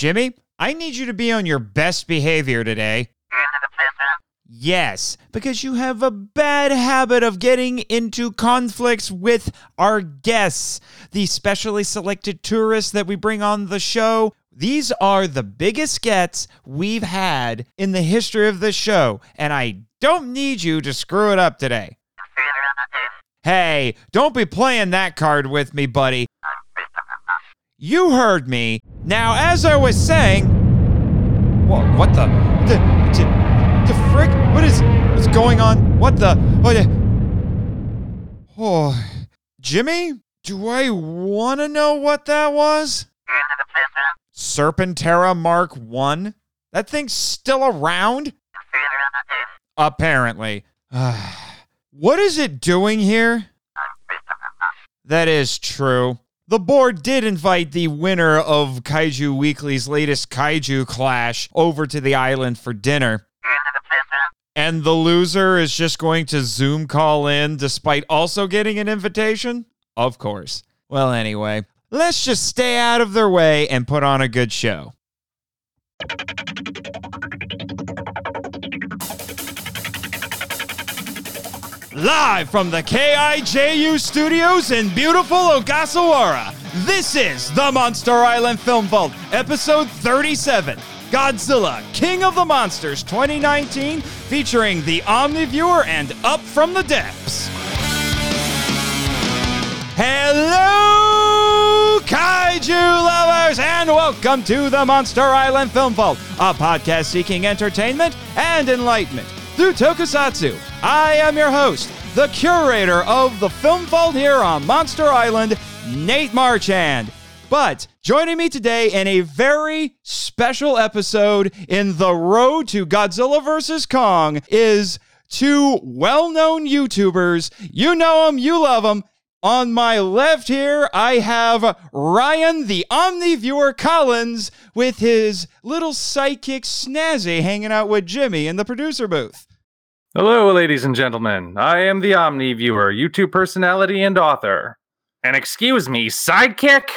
Jimmy, I need you to be on your best behavior today. Yes, because you have a bad habit of getting into conflicts with our guests, the specially selected tourists that we bring on the show. These are the biggest gets we've had in the history of the show, and I don't need you to screw it up today. Hey, don't be playing that card with me, buddy. You heard me. Now, as I was saying, what, what the, the, the, the frick? What is, what's going on? What the, what the, oh, Jimmy, do I want to know what that was? Serpentera Mark 1? That thing's still around? Apparently. what is it doing here? That is true. The board did invite the winner of Kaiju Weekly's latest Kaiju Clash over to the island for dinner. And the loser is just going to Zoom call in despite also getting an invitation? Of course. Well, anyway, let's just stay out of their way and put on a good show. Live from the KIJU studios in beautiful Ogasawara, this is the Monster Island Film Vault, episode 37 Godzilla, King of the Monsters 2019, featuring the Omniviewer and Up from the Depths. Hello, Kaiju lovers, and welcome to the Monster Island Film Vault, a podcast seeking entertainment and enlightenment through tokusatsu. I am your host, the curator of the Film Vault here on Monster Island, Nate Marchand. But joining me today in a very special episode in the road to Godzilla vs. Kong is two well known YouTubers. You know them, you love them. On my left here, I have Ryan, the Omniviewer Collins, with his little psychic Snazzy hanging out with Jimmy in the producer booth. Hello, ladies and gentlemen. I am the Omni Viewer, YouTube personality and author. And excuse me, sidekick?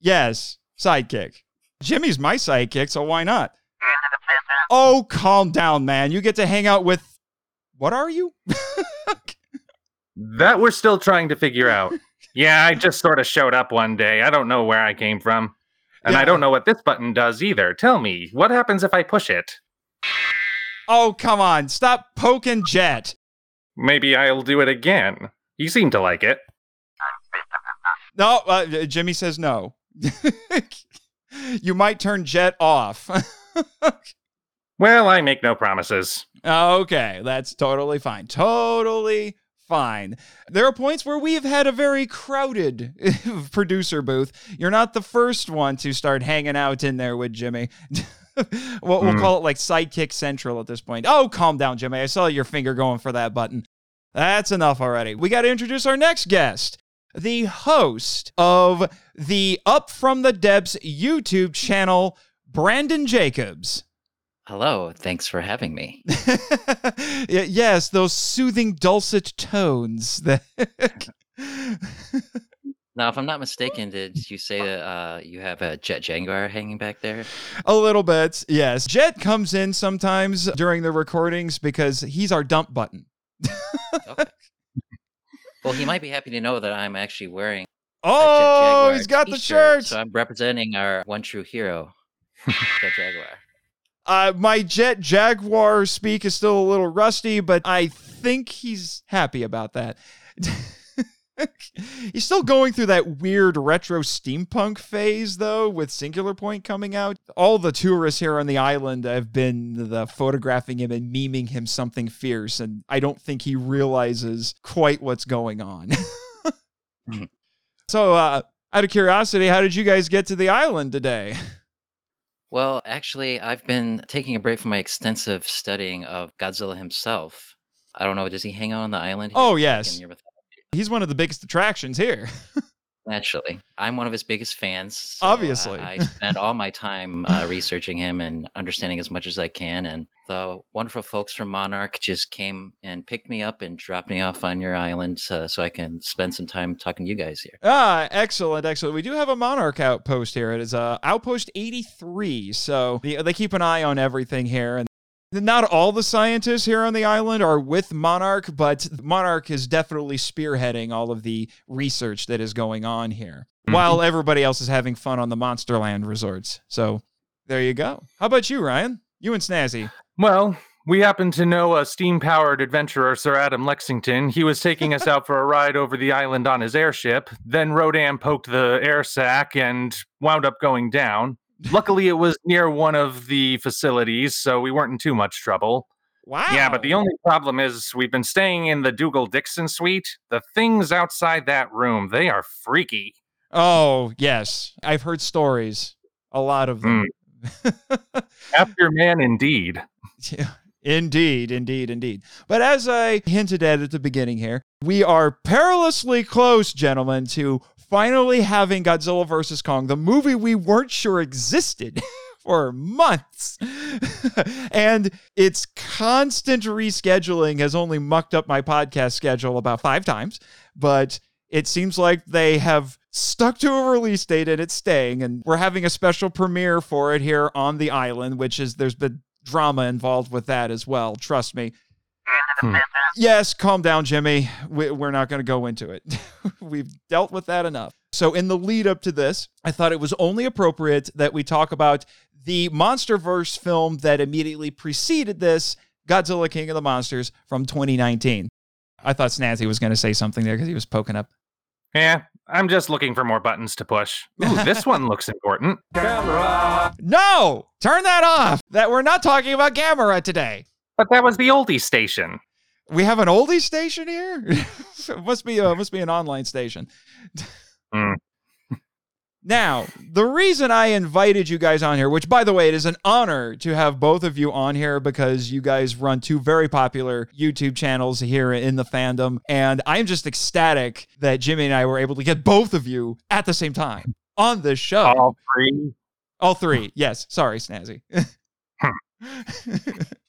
Yes, sidekick. Jimmy's my sidekick, so why not? Oh, calm down, man. You get to hang out with. What are you? that we're still trying to figure out. Yeah, I just sort of showed up one day. I don't know where I came from. And Yeah. I don't know what this button does either. Tell me, what happens if I push it? Oh, come on. Stop poking Jet. Maybe I'll do it again. You seem to like it. No, uh, Jimmy says no. you might turn Jet off. Well, I make no promises. Okay, that's totally fine. Totally fine. There are points where we've had a very crowded producer booth. You're not the first one to start hanging out in there with Jimmy. we'll, we'll Hmm. call it like Sidekick Central at this point. Oh, calm down, Jimmy. I saw your finger going for that button. That's enough already. We got to introduce our next guest. The host of the Up From the Depths YouTube channel, Brandon Jacobs. Hello, thanks for having me. Yes, those soothing dulcet tones. That Now, if I'm not mistaken, did you say that uh, you have a Jet Jaguar hanging back there? a little bit, yes. Jet comes in sometimes during the recordings because he's our dump button. Okay. well, he might be happy to know that I'm actually wearing a Jet Oh, he's got the shirt. So I'm representing our one true hero, Jet Jaguar. Uh, my Jet Jaguar speak is still a little rusty, but I think he's happy about that. he's still going through that weird retro steampunk phase, though, with Singular Point coming out. All the tourists here on the island have been the photographing him and memeing him something fierce, and I don't think he realizes quite what's going on. Mhm. so, uh, out of curiosity, how did you guys get to the island today? Well, actually, I've been taking a break from my extensive studying of Godzilla himself. I don't know, does he hang out on the island? here? Oh, Like in yes. your He's one of the biggest attractions here. Naturally, I'm one of his biggest fans. so Obviously. I, I spend all my time uh, researching him and understanding as much as I can. And the wonderful folks from Monarch just came and picked me up and dropped me off on your island uh, so I can spend some time talking to you guys here. Ah, excellent, excellent. We do have a Monarch outpost here. It is uh, Outpost 83. So the, they keep an eye on everything here. And not all the scientists here on the island are with Monarch, but Monarch is definitely spearheading all of the research that is going on here Mhm. while everybody else is having fun on the Monsterland resorts. So there you go. How about you, Ryan? You and Snazzy. Well, we happen to know a steam powered adventurer, Sir Adam Lexington. He was taking us out for a ride over the island on his airship. Then Rodan poked the air sac and wound up going down. Luckily, it was near one of the facilities, so we weren't in too much trouble. Wow. Yeah, but the only problem is we've been staying in the Dougal Dixon suite. The things outside that room, they are freaky. Oh, yes. I've heard stories. A lot of them. Hmm. After man, indeed. Yeah, Indeed, indeed, indeed. But as I hinted at at the beginning here, we are perilously close, gentlemen, to finally having Godzilla vs. Kong, the movie we weren't sure existed for months. and its constant rescheduling has only mucked up my podcast schedule about five times. But it seems like they have stuck to a release date and it's staying. And we're having a special premiere for it here on the island, which is there's been drama involved with that as well. Trust me. Hmm. Yes, calm down, Jimmy. We, we're not going to go into it. We've dealt with that enough. So, in the lead up to this, I thought it was only appropriate that we talk about the Monsterverse film that immediately preceded this Godzilla King of the Monsters from 2019. I thought Snazzy was going to say something there because he was poking up. Yeah, I'm just looking for more buttons to push. Ooh, this one looks important. No, turn that off. That we're not talking about Gamera today. But that was the oldie station. We have an oldie station here. it must be a must be an online station. Hmm. Now, the reason I invited you guys on here, which by the way, it is an honor to have both of you on here because you guys run two very popular YouTube channels here in the fandom. And I'm just ecstatic that Jimmy and I were able to get both of you at the same time on the show. All three. All three. Yes. Sorry, Snazzy.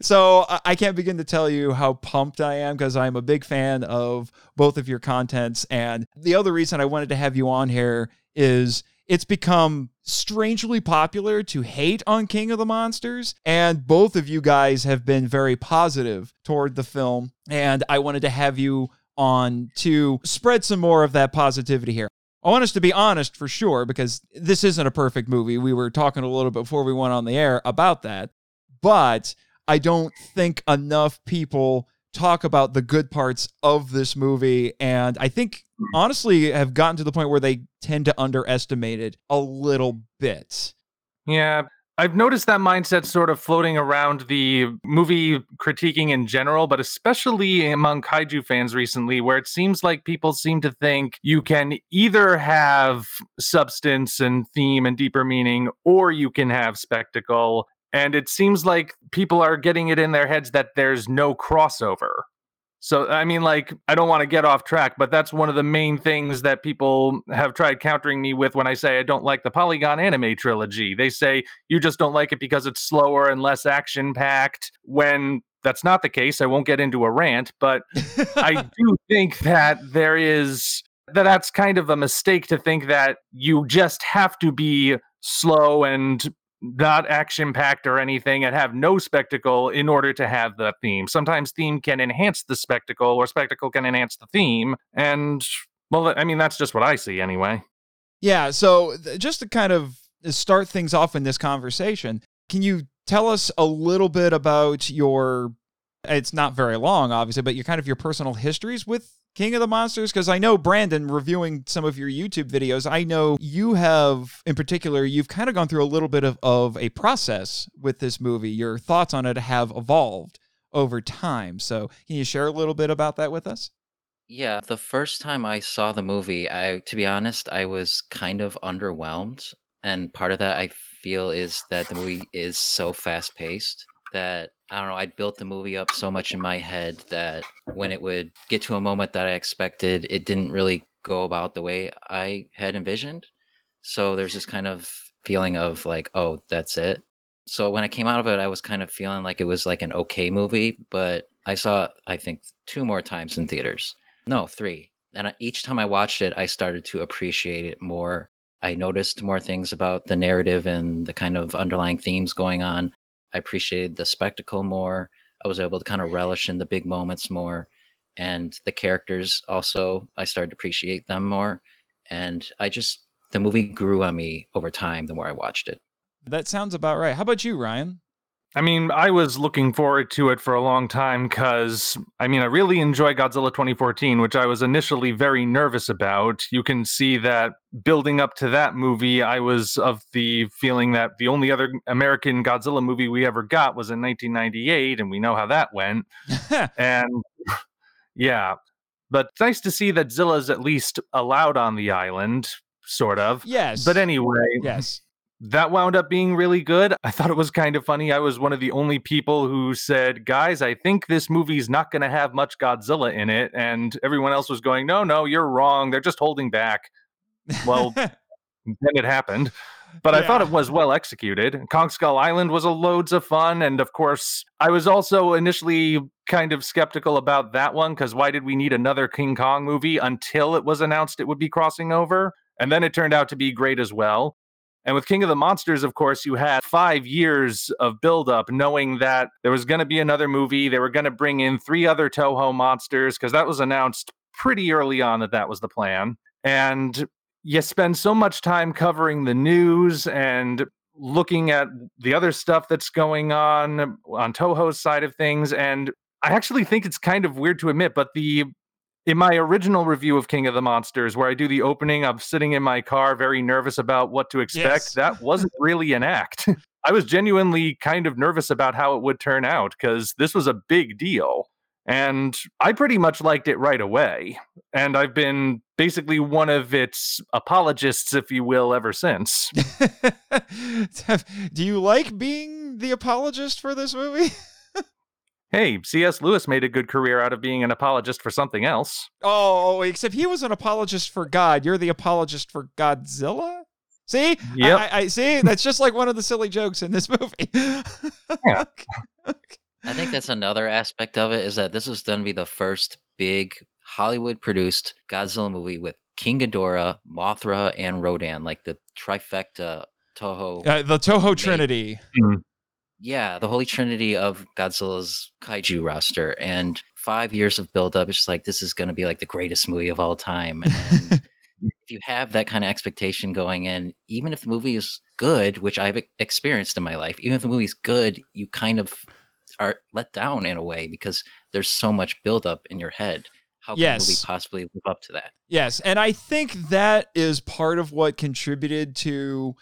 so I- can't begin to tell you how pumped I am because I'm a big fan of both of your contents. And the other reason I wanted to have you on here is it's become strangely popular to hate on King of the Monsters. And both of you guys have been very positive toward the film. And I wanted to have you on to spread some more of that positivity here. I want us to be honest for sure because this isn't a perfect movie. We were talking a little bit before we went on the air about that. But I don't think enough people talk about the good parts of this movie. And I think, honestly, have gotten to the point where they tend to underestimate it a little bit. Yeah, I've noticed that mindset sort of floating around the movie critiquing in general, but especially among kaiju fans recently, where it seems like people seem to think you can either have substance and theme and deeper meaning, or you can have spectacle. And it seems like people are getting it in their heads that there's no crossover. So, I mean, like, I don't want to get off track, but that's one of the main things that people have tried countering me with when I say I don't like the Polygon anime trilogy. They say you just don't like it because it's slower and less action packed. When that's not the case, I won't get into a rant, but I do think that there is that that's kind of a mistake to think that you just have to be slow and not action packed or anything and have no spectacle in order to have the theme. Sometimes theme can enhance the spectacle or spectacle can enhance the theme. And well, I mean, that's just what I see anyway. Yeah. So, just to kind of start things off in this conversation, can you tell us a little bit about your? It's not very long, obviously, but your kind of your personal histories with King of the Monsters? Because I know Brandon, reviewing some of your YouTube videos, I know you have, in particular, you've kind of gone through a little bit of, of a process with this movie. Your thoughts on it have evolved over time. So, can you share a little bit about that with us? Yeah, the first time I saw the movie, I to be honest, I was kind of underwhelmed. And part of that I feel is that the movie is so fast paced that I don't know, I built the movie up so much in my head that when it would get to a moment that I expected, it didn't really go about the way I had envisioned. So there's this kind of feeling of like, oh, that's it. So when I came out of it, I was kind of feeling like it was like an okay movie, but I saw it, I think two more times in theaters. No, three. And each time I watched it, I started to appreciate it more. I noticed more things about the narrative and the kind of underlying themes going on. I appreciated the spectacle more. I was able to kind of relish in the big moments more. And the characters also, I started to appreciate them more. And I just, the movie grew on me over time the more I watched it. That sounds about right. How about you, Ryan? I mean, I was looking forward to it for a long time because, I mean, I really enjoy Godzilla 2014, which I was initially very nervous about. You can see that building up to that movie, I was of the feeling that the only other American Godzilla movie we ever got was in 1998, and we know how that went. and yeah, but nice to see that Zilla's at least allowed on the island, sort of. Yes. But anyway. Yes that wound up being really good. I thought it was kind of funny. I was one of the only people who said, "Guys, I think this movie's not going to have much Godzilla in it." And everyone else was going, "No, no, you're wrong. They're just holding back." Well, then it happened. But yeah. I thought it was well executed. Kong Skull Island was a loads of fun. And of course, I was also initially kind of skeptical about that one because why did we need another King Kong movie until it was announced it would be crossing over? And then it turned out to be great as well. And with King of the Monsters, of course, you had five years of buildup, knowing that there was going to be another movie. They were going to bring in three other Toho monsters because that was announced pretty early on that that was the plan. And you spend so much time covering the news and looking at the other stuff that's going on on Toho's side of things. And I actually think it's kind of weird to admit, but the in my original review of King of the Monsters, where I do the opening, I'm sitting in my car, very nervous about what to expect. Yes. That wasn't really an act. I was genuinely kind of nervous about how it would turn out because this was a big deal. And I pretty much liked it right away. And I've been basically one of its apologists, if you will, ever since. do you like being the apologist for this movie? Hey, C.S. Lewis made a good career out of being an apologist for something else. Oh, except he was an apologist for God. You're the apologist for Godzilla? See? Yep. I, I see. That's just like one of the silly jokes in this movie. yeah. I think that's another aspect of it is that this was going to be the first big Hollywood produced Godzilla movie with King Ghidorah, Mothra, and Rodan, like the trifecta Toho. Uh, the Toho Trinity. Mm-hmm yeah, the holy trinity of Godzilla's kaiju roster, and five years of buildup. It's just like this is going to be like the greatest movie of all time. And if you have that kind of expectation going in, even if the movie is good, which I've experienced in my life, even if the movie's good, you kind of are let down in a way because there's so much buildup in your head. How can yes. the movie possibly live up to that? Yes, and I think that is part of what contributed to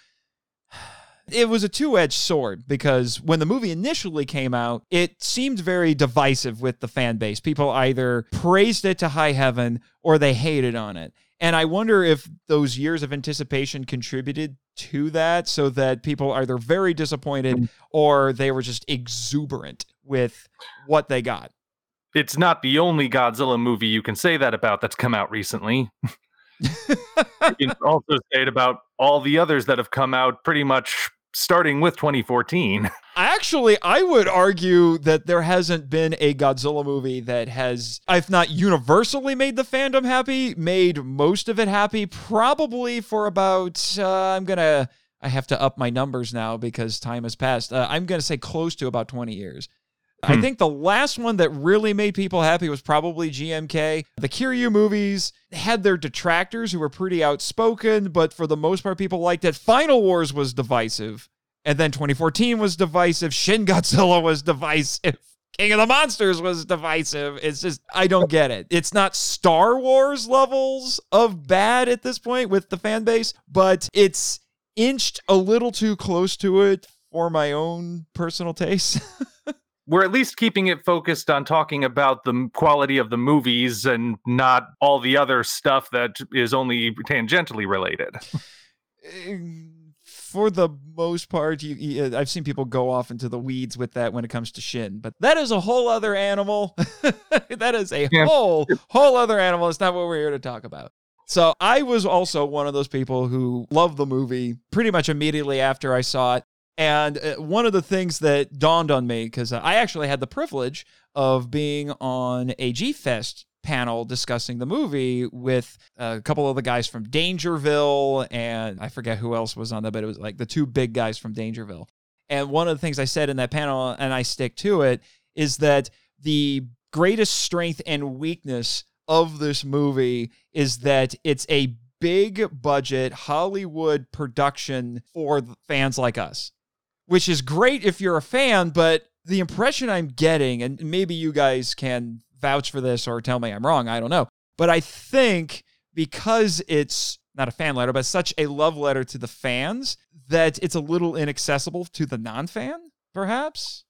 it was a two edged sword because when the movie initially came out, it seemed very divisive with the fan base. People either praised it to high heaven or they hated on it. And I wonder if those years of anticipation contributed to that so that people are either very disappointed mm. or they were just exuberant with what they got. It's not the only Godzilla movie you can say that about that's come out recently. you can also say it about all the others that have come out pretty much starting with 2014. Actually, I would argue that there hasn't been a Godzilla movie that has, if not universally made the fandom happy, made most of it happy. Probably for about, uh, I'm going to, I have to up my numbers now because time has passed. Uh, I'm going to say close to about 20 years. Hmm. I think the last one that really made people happy was probably GMK. The Kiryu movies had their detractors who were pretty outspoken, but for the most part, people liked it. Final Wars was divisive. And then 2014 was divisive. Shin Godzilla was divisive. King of the Monsters was divisive. It's just, I don't get it. It's not Star Wars levels of bad at this point with the fan base, but it's inched a little too close to it for my own personal taste. we're at least keeping it focused on talking about the quality of the movies and not all the other stuff that is only tangentially related. For the most part, you, you, uh, I've seen people go off into the weeds with that when it comes to Shin, but that is a whole other animal. that is a yeah. whole whole other animal. It's not what we're here to talk about. So I was also one of those people who loved the movie pretty much immediately after I saw it. And uh, one of the things that dawned on me, because I actually had the privilege of being on a G Fest panel discussing the movie with a couple of the guys from Dangerville, and I forget who else was on that, but it was like the two big guys from Dangerville. And one of the things I said in that panel, and I stick to it, is that the greatest strength and weakness of this movie is that it's a big budget Hollywood production for fans like us, which is great if you're a fan, but the impression I'm getting, and maybe you guys can vouch for this or tell me I'm wrong, I don't know, but I think because it's not a fan letter, but such a love letter to the fans that it's a little inaccessible to the non fan, perhaps.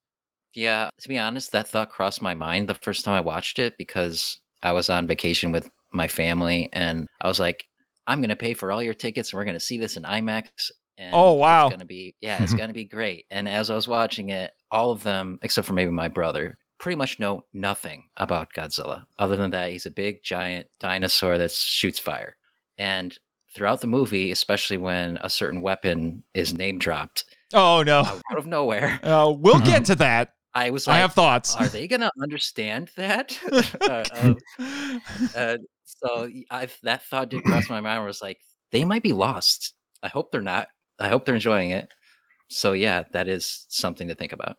Yeah, to be honest, that thought crossed my mind the first time I watched it because I was on vacation with my family and I was like, I'm gonna pay for all your tickets and we're gonna see this in IMAX. And oh wow. It's gonna be yeah, it's gonna be great. And as I was watching it, all of them, except for maybe my brother, pretty much know nothing about Godzilla. Other than that, he's a big giant dinosaur that shoots fire. And throughout the movie, especially when a certain weapon is name dropped. Oh no. Out of nowhere. Uh, we'll get to that. I was like, I have thoughts. Are they gonna understand that? uh, uh, uh, so I that thought did cross my mind. Where was like, they might be lost. I hope they're not. I hope they're enjoying it. So yeah, that is something to think about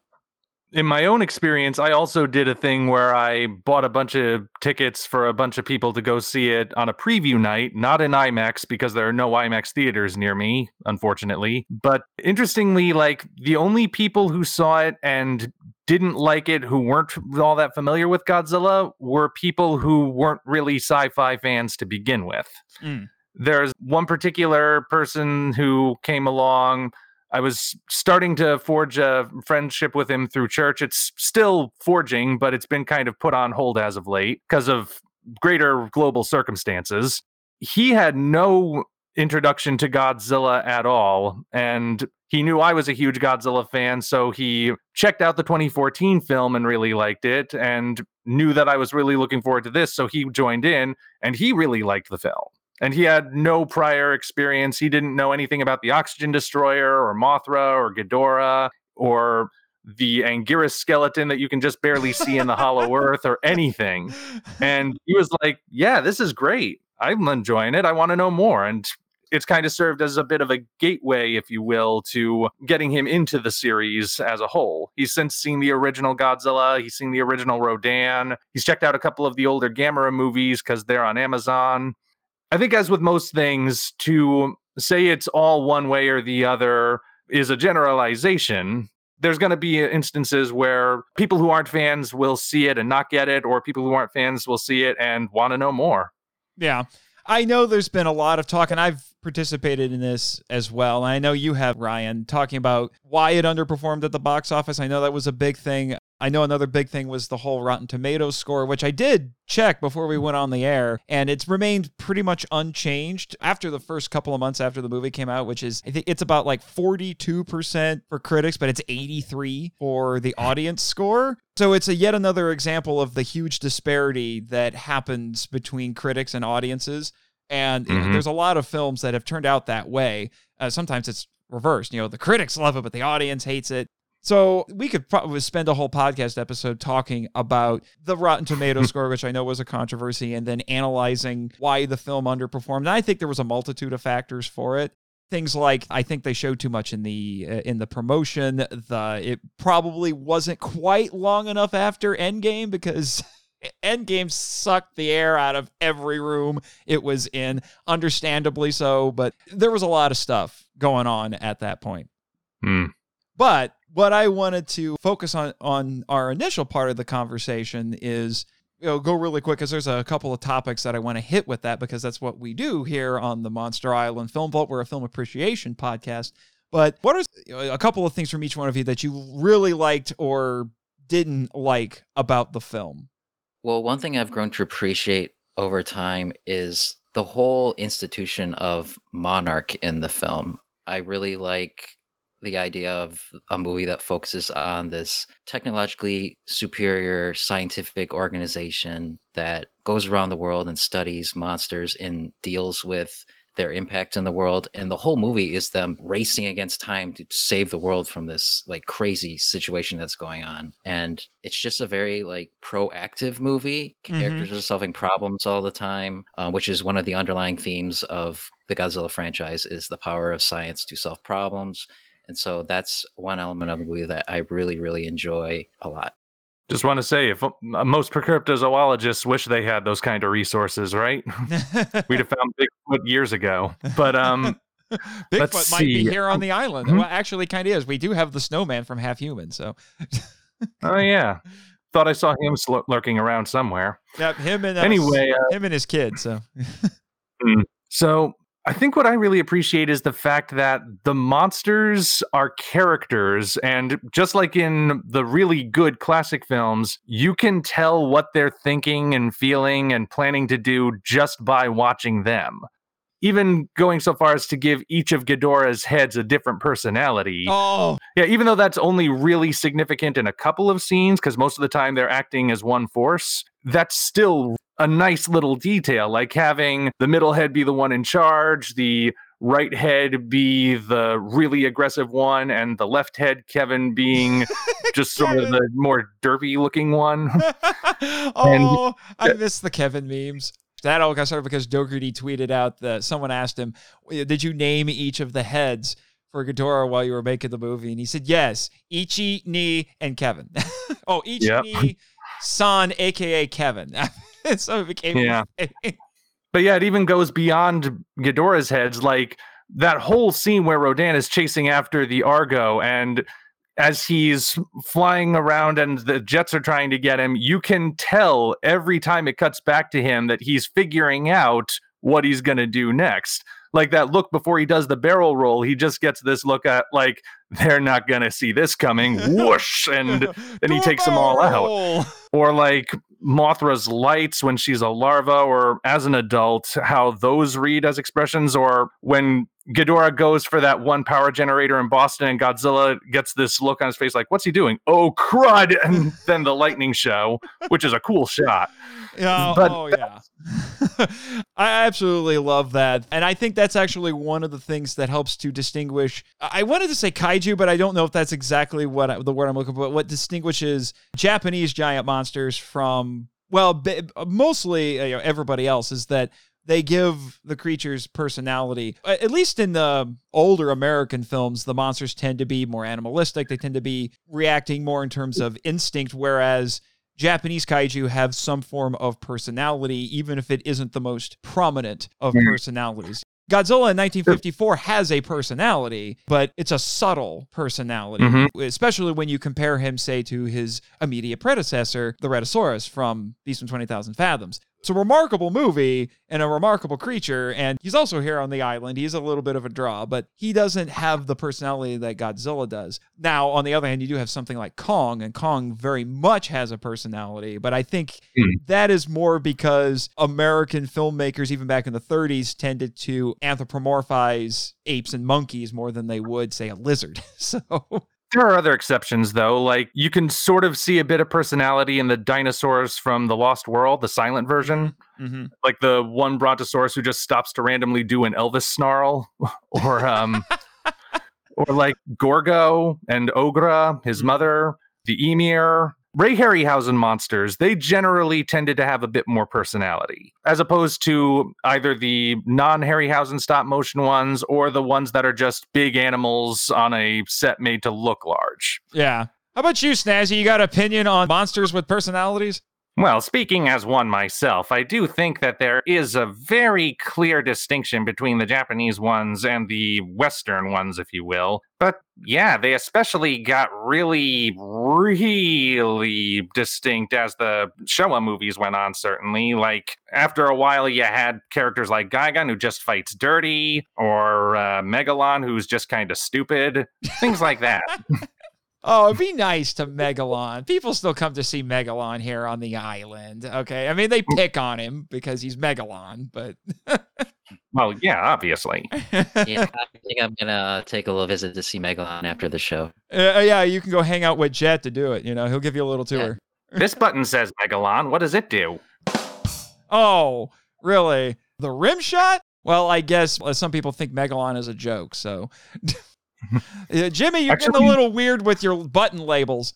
in my own experience, I also did a thing where I bought a bunch of tickets for a bunch of people to go see it on a preview night, not in IMAX because there are no IMAX theaters near me, unfortunately. But interestingly, like the only people who saw it and didn't like it, who weren't all that familiar with Godzilla, were people who weren't really sci fi fans to begin with. Mm. There's one particular person who came along I was starting to forge a friendship with him through church. It's still forging, but it's been kind of put on hold as of late because of greater global circumstances. He had no introduction to Godzilla at all. And he knew I was a huge Godzilla fan. So he checked out the 2014 film and really liked it and knew that I was really looking forward to this. So he joined in and he really liked the film and he had no prior experience. He didn't know anything about the oxygen destroyer or Mothra or Ghidorah or the Anguirus skeleton that you can just barely see in the Hollow Earth or anything. And he was like, "Yeah, this is great. I'm enjoying it. I want to know more." And it's kind of served as a bit of a gateway, if you will, to getting him into the series as a whole. He's since seen the original Godzilla, he's seen the original Rodan, he's checked out a couple of the older Gamera movies because they're on Amazon. I think, as with most things, to say it's all one way or the other is a generalization. There's going to be instances where people who aren't fans will see it and not get it, or people who aren't fans will see it and want to know more. Yeah. I know there's been a lot of talk, and I've participated in this as well. And I know you have, Ryan, talking about why it underperformed at the box office. I know that was a big thing. I know another big thing was the whole Rotten Tomatoes score, which I did check before we went on the air, and it's remained pretty much unchanged after the first couple of months after the movie came out, which is I think it's about like 42% for critics, but it's 83 for the audience score. So it's a yet another example of the huge disparity that happens between critics and audiences. And mm-hmm. there's a lot of films that have turned out that way. Uh, sometimes it's reversed. You know, the critics love it, but the audience hates it. So we could probably spend a whole podcast episode talking about the Rotten Tomato score, which I know was a controversy, and then analyzing why the film underperformed. And I think there was a multitude of factors for it. Things like I think they showed too much in the uh, in the promotion. The it probably wasn't quite long enough after Endgame because Endgame sucked the air out of every room it was in, understandably so. But there was a lot of stuff going on at that point. Hmm. But what I wanted to focus on on our initial part of the conversation is you know go really quick because there's a couple of topics that I want to hit with that because that's what we do here on the Monster Island Film Vault. We're a film appreciation podcast. But what are a couple of things from each one of you that you really liked or didn't like about the film? Well, one thing I've grown to appreciate over time is the whole institution of monarch in the film. I really like the idea of a movie that focuses on this technologically superior scientific organization that goes around the world and studies monsters and deals with their impact in the world and the whole movie is them racing against time to save the world from this like crazy situation that's going on and it's just a very like proactive movie characters mm-hmm. are solving problems all the time uh, which is one of the underlying themes of the godzilla franchise is the power of science to solve problems and so that's one element of the movie that i really really enjoy a lot just want to say, if uh, most cryptozoologists wish they had those kind of resources, right? We'd have found Bigfoot years ago. But um, Bigfoot might be here on the island. Mm-hmm. Well, actually, kind of is. We do have the snowman from Half Human, so. oh yeah, thought I saw him lurking around somewhere. Yep, him and uh, anyway, uh, him and his kid. So. Hmm. so I think what I really appreciate is the fact that the monsters are characters. And just like in the really good classic films, you can tell what they're thinking and feeling and planning to do just by watching them. Even going so far as to give each of Ghidorah's heads a different personality. Oh. Yeah, even though that's only really significant in a couple of scenes, because most of the time they're acting as one force, that's still a nice little detail, like having the middle head be the one in charge, the right head be the really aggressive one, and the left head, Kevin, being just sort of the more derpy looking one. oh, and, I miss the Kevin memes. That all got started because Dougherty tweeted out that someone asked him, Did you name each of the heads? for Ghidorah while you were making the movie? And he said, yes, Ichi, Ni, and Kevin. oh, Ichi, yep. Ni, San, aka Kevin. so it became yeah. but yeah, it even goes beyond Ghidorah's heads. Like that whole scene where Rodan is chasing after the Argo and as he's flying around and the jets are trying to get him, you can tell every time it cuts back to him that he's figuring out what he's going to do next like that look before he does the barrel roll. He just gets this look at like they're not gonna see this coming. Whoosh, and then he takes them all out. Or like Mothra's lights when she's a larva, or as an adult, how those read as expressions, or when Ghidorah goes for that one power generator in Boston, and Godzilla gets this look on his face like, "What's he doing? Oh crud!" And then the lightning show, which is a cool shot. Yeah, but oh, oh yeah. I absolutely love that. And I think that's actually one of the things that helps to distinguish. I wanted to say kaiju, but I don't know if that's exactly what I, the word I'm looking for. What distinguishes Japanese giant monsters from, well, mostly uh, you know, everybody else is that they give the creatures personality. At least in the older American films, the monsters tend to be more animalistic. They tend to be reacting more in terms of instinct, whereas Japanese kaiju have some form of personality, even if it isn't the most prominent of mm. personalities. Godzilla in 1954 has a personality, but it's a subtle personality, mm-hmm. especially when you compare him, say, to his immediate predecessor, the Rhedosaurus from Beast from 20,000 Fathoms. It's a remarkable movie and a remarkable creature, and he's also here on the island. He's a little bit of a draw, but he doesn't have the personality that Godzilla does. Now, on the other hand, you do have something like Kong, and Kong very much has a personality, but I think mm. that is more because American filmmakers, even back in the 30s, tended to anthropomorphize apes and monkeys more than they would, say, a lizard. so there are other exceptions, though. Like you can sort of see a bit of personality in the dinosaurs from the Lost World, the silent version. Mm-hmm. Like the one Brontosaurus who just stops to randomly do an Elvis snarl, or um, or like Gorgo and Ogra, his mm-hmm. mother, the Emir, Ray Harryhausen monsters, they generally tended to have a bit more personality, as opposed to either the non Harryhausen stop motion ones or the ones that are just big animals on a set made to look large. Yeah. How about you, Snazzy? You got an opinion on monsters with personalities? Well, speaking as one myself, I do think that there is a very clear distinction between the Japanese ones and the Western ones, if you will. But yeah, they especially got really, really distinct as the Showa movies went on, certainly. Like, after a while, you had characters like Gigan, who just fights dirty, or uh, Megalon, who's just kind of stupid, things like that. Oh, it'd be nice to Megalon. People still come to see Megalon here on the island. Okay. I mean, they pick on him because he's Megalon, but. well, yeah, obviously. yeah, I think I'm going to take a little visit to see Megalon after the show. Uh, yeah, you can go hang out with Jet to do it. You know, he'll give you a little tour. Yeah. this button says Megalon. What does it do? Oh, really? The rim shot? Well, I guess uh, some people think Megalon is a joke. So, Uh, Jimmy, you're getting a little weird with your button labels.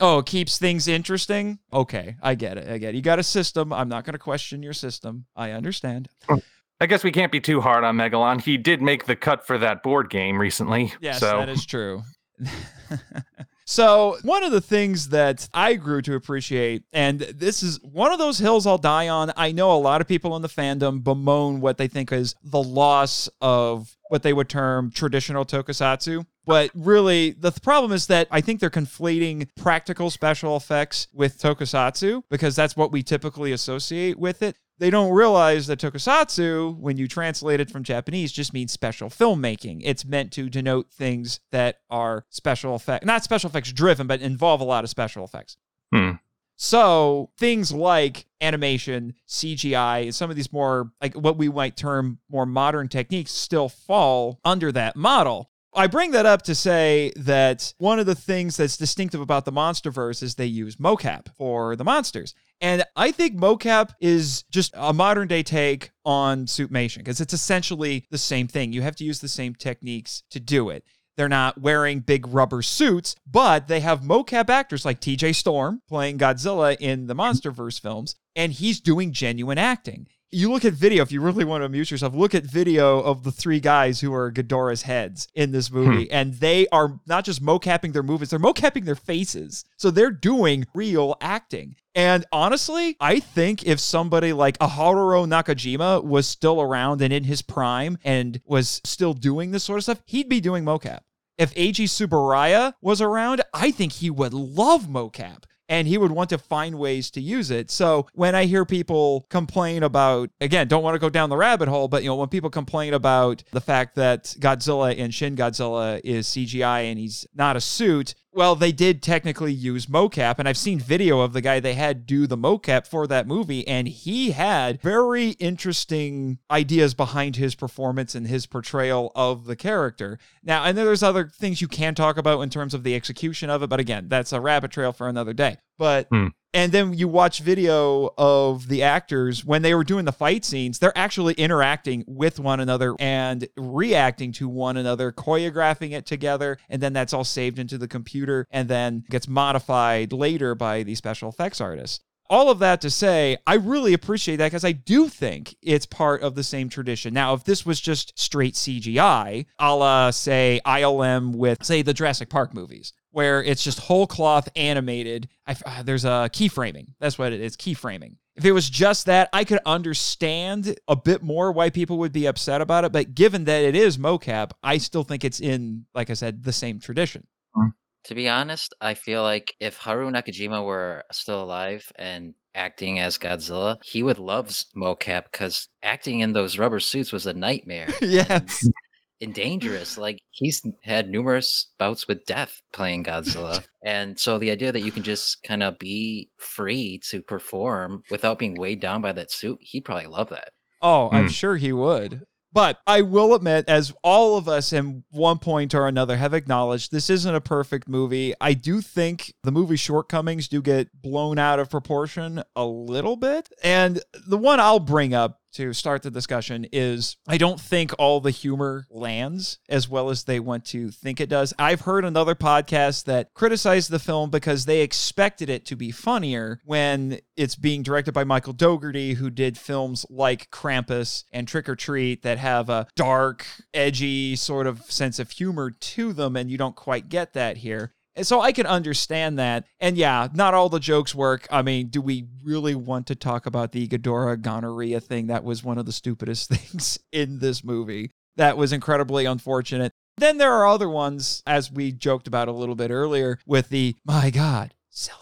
Oh, it keeps things interesting. Okay, I get it. I get it. You got a system. I'm not going to question your system. I understand. I guess we can't be too hard on Megalon. He did make the cut for that board game recently. Yes, so that is true. so, one of the things that I grew to appreciate, and this is one of those hills I'll die on. I know a lot of people in the fandom bemoan what they think is the loss of what they would term traditional tokusatsu. But really, the th- problem is that I think they're conflating practical special effects with tokusatsu because that's what we typically associate with it. They don't realize that tokusatsu, when you translate it from Japanese, just means special filmmaking. It's meant to denote things that are special effect, not special effects driven, but involve a lot of special effects. Hmm. So things like animation, CGI, and some of these more like what we might term more modern techniques still fall under that model. I bring that up to say that one of the things that's distinctive about the MonsterVerse is they use mocap for the monsters. And I think mocap is just a modern day take on Suitmation because it's essentially the same thing. You have to use the same techniques to do it. They're not wearing big rubber suits, but they have mocap actors like TJ Storm playing Godzilla in the Monsterverse films, and he's doing genuine acting. You look at video, if you really want to amuse yourself, look at video of the three guys who are Ghidorah's heads in this hmm. movie, and they are not just mocapping their movements, they're mocapping their faces. So they're doing real acting. And honestly, I think if somebody like a Haruo Nakajima was still around and in his prime and was still doing this sort of stuff, he'd be doing mocap. If Eiji Tsuburaya was around, I think he would love mocap and he would want to find ways to use it. So when I hear people complain about, again, don't want to go down the rabbit hole, but you know, when people complain about the fact that Godzilla in Shin Godzilla is CGI and he's not a suit, well, they did technically use mocap, and I've seen video of the guy they had do the mocap for that movie, and he had very interesting ideas behind his performance and his portrayal of the character. Now, and there's other things you can talk about in terms of the execution of it, but again, that's a rabbit trail for another day. But Hmm. and then you watch video of the actors when they were doing the fight scenes, they're actually interacting with one another and reacting to one another, choreographing it together. And then that's all saved into the computer and then gets modified later by the special effects artists. All of that to say, I really appreciate that because I do think it's part of the same tradition. Now, if this was just straight CGI, a la, say, ILM with, say, the Jurassic Park movies, where it's just whole cloth animated. I, uh, there's a keyframing. That's what it is keyframing. If it was just that, I could understand a bit more why people would be upset about it. But given that it is mocap, I still think it's in, like I said, the same tradition. To be honest, I feel like if Haruo Nakajima were still alive and acting as Godzilla, he would love mocap because acting in those rubber suits was a nightmare yes. And dangerous. Like he's had numerous bouts with death playing Godzilla. and so the idea that you can just kind of be free to perform without being weighed down by that suit, he'd probably love that. Oh, I'm Hmm. sure he would. But I will admit, as all of us in one point or another have acknowledged, this isn't a perfect movie. I do think the movie's shortcomings do get blown out of proportion a little bit. And the one I'll bring up to start the discussion is I don't think all the humor lands as well as they want to think it does. I've heard another podcast that criticized the film because they expected it to be funnier when it's being directed by Michael Dougherty, who did films like Krampus and Trick or Treat that have a dark, edgy sort of sense of humor to them, and you don't quite get that here. And so I can understand that. And yeah, not all the jokes work. I mean, do we really want to talk about the Ghidorah gonorrhea thing? That was one of the stupidest things in this movie. That was incredibly unfortunate. Then there are other ones, as we joked about a little bit earlier, with the my God, Zilla.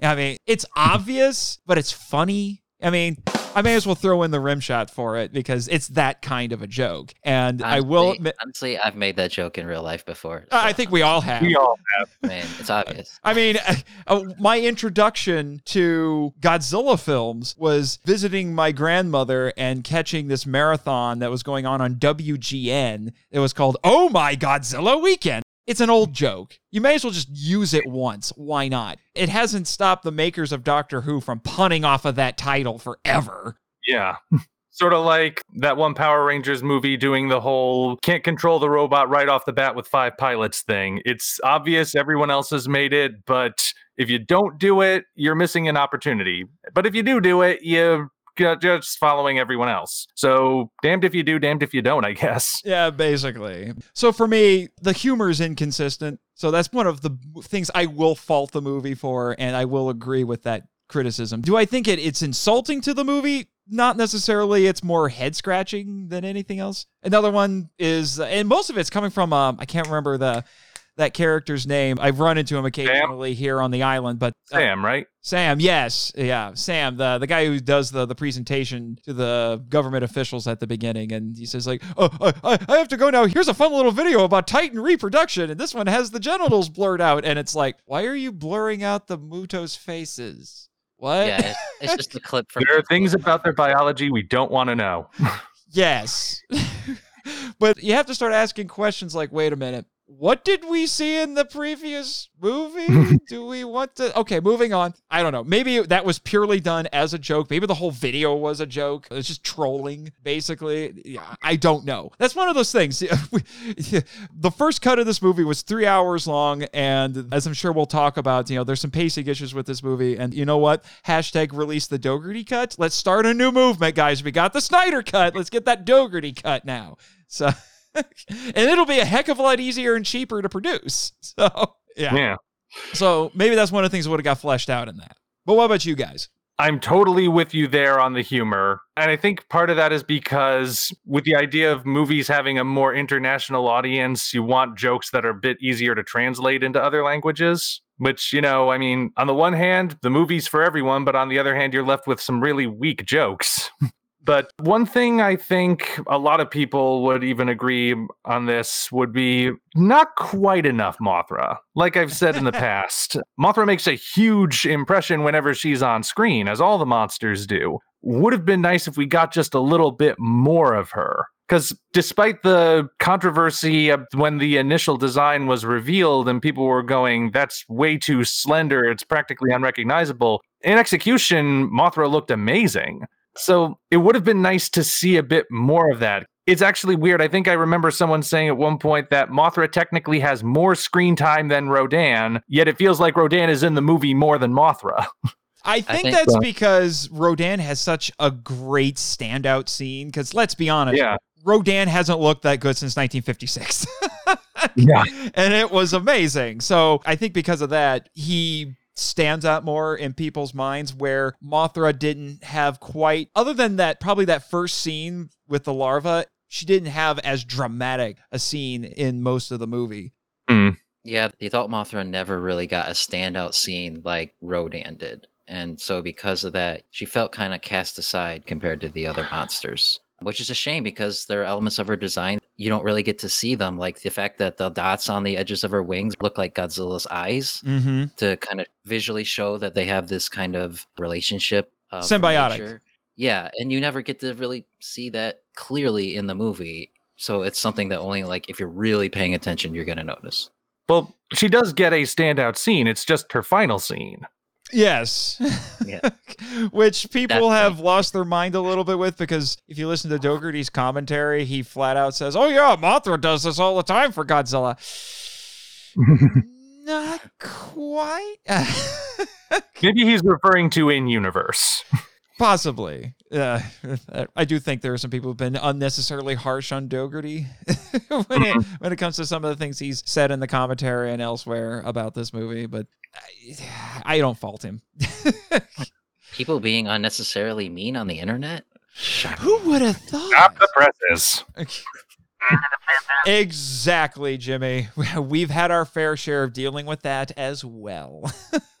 I mean, it's obvious, but it's funny. I mean, I may as well throw in the rim shot for it because it's that kind of a joke. And I will admit, honestly, I've made that joke in real life before. I think we all have. We all have. man, it's obvious. I mean, uh, my introduction to Godzilla films was visiting my grandmother and catching this marathon that was going on on WGN. It was called Oh My Godzilla Weekend. It's an old joke. You may as well just use it once. Why not? It hasn't stopped the makers of Doctor Who from punning off of that title forever. Yeah. sort of like that one Power Rangers movie doing the whole can't control the robot right off the bat with five pilots thing. It's obvious everyone else has made it, but if you don't do it, you're missing an opportunity. But if you do do it, you just following everyone else. So damned if you do, damned if you don't, I guess. Yeah, basically. So for me, the humor is inconsistent. So that's one of the things I will fault the movie for, and I will agree with that criticism. Do I think it it's insulting to the movie? Not necessarily. It's more head scratching than anything else. Another one is, and most of it's coming from um, I can't remember the that character's name. I've run into him occasionally Sam? here on the island, but uh, Sam, right? Sam, yes, yeah, Sam, the the guy who does the the presentation to the government officials at the beginning, and he says like, "Oh, I, I have to go now. Here's a fun little video about Titan reproduction, and this one has the genitals blurred out." And it's like, why are you blurring out the Mutos faces? What? Yeah, it's just a clip from. there are things about their biology we don't want to know. yes. but you have to start asking questions like, wait a minute, what did we see in the previous movie? Do we want to? Okay, moving on. I don't know. Maybe that was purely done as a joke. Maybe the whole video was a joke. It's just trolling, basically. Yeah, I don't know. That's one of those things. the first cut of this movie was three hours long, and as I'm sure we'll talk about, you know, there's some pacing issues with this movie. And you know what? Hashtag release the Dougherty cut. Let's start a new movement, guys. We got the Snyder cut. Let's get that Dougherty cut now. So. and it'll be a heck of a lot easier and cheaper to produce. So yeah. Yeah. So maybe that's one of the things that would have got fleshed out in that. But what about you guys? I'm totally with you there on the humor. And I think part of that is because with the idea of movies having a more international audience, you want jokes that are a bit easier to translate into other languages. Which, you know, I mean, on the one hand, the movie's for everyone, but on the other hand, you're left with some really weak jokes. But one thing I think a lot of people would even agree on this would be not quite enough Mothra. Like I've said in the past, Mothra makes a huge impression whenever she's on screen, as all the monsters do. Would have been nice if we got just a little bit more of her. Because despite the controversy when the initial design was revealed and people were going, that's way too slender, it's practically unrecognizable, in execution, Mothra looked amazing. So it would have been nice to see a bit more of that. It's actually weird. I think I remember someone saying at one point that Mothra technically has more screen time than Rodan, yet it feels like Rodan is in the movie more than Mothra. I think, I think that's so. because Rodan has such a great standout scene. Because let's be honest, yeah. Rodan hasn't looked that good since 1956. yeah. And it was amazing. So I think because of that, he stands out more in people's minds where Mothra didn't have quite other than that probably that first scene with the larva she didn't have as dramatic a scene in most of the movie. Mm. Yeah, the adult Mothra never really got a standout scene like Rodan did. And so because of that, she felt kind of cast aside compared to the other monsters which is a shame because there are elements of her design you don't really get to see them like the fact that the dots on the edges of her wings look like godzilla's eyes mm-hmm. to kind of visually show that they have this kind of relationship symbiotic nature. yeah and you never get to really see that clearly in the movie so it's something that only like if you're really paying attention you're going to notice well she does get a standout scene it's just her final scene Yes. Yeah. Which people That's have lost their mind a little bit with because if you listen to Dougherty's commentary, he flat out says, Oh, yeah, Mothra does this all the time for Godzilla. Not quite. Maybe he's referring to in universe. Possibly. Uh, I do think there are some people who've been unnecessarily harsh on Dougherty when, it, mm-hmm. when it comes to some of the things he's said in the commentary and elsewhere about this movie, but I, I don't fault him. people being unnecessarily mean on the internet? Who would have thought? Stop the presses. Exactly, Jimmy. We've had our fair share of dealing with that as well.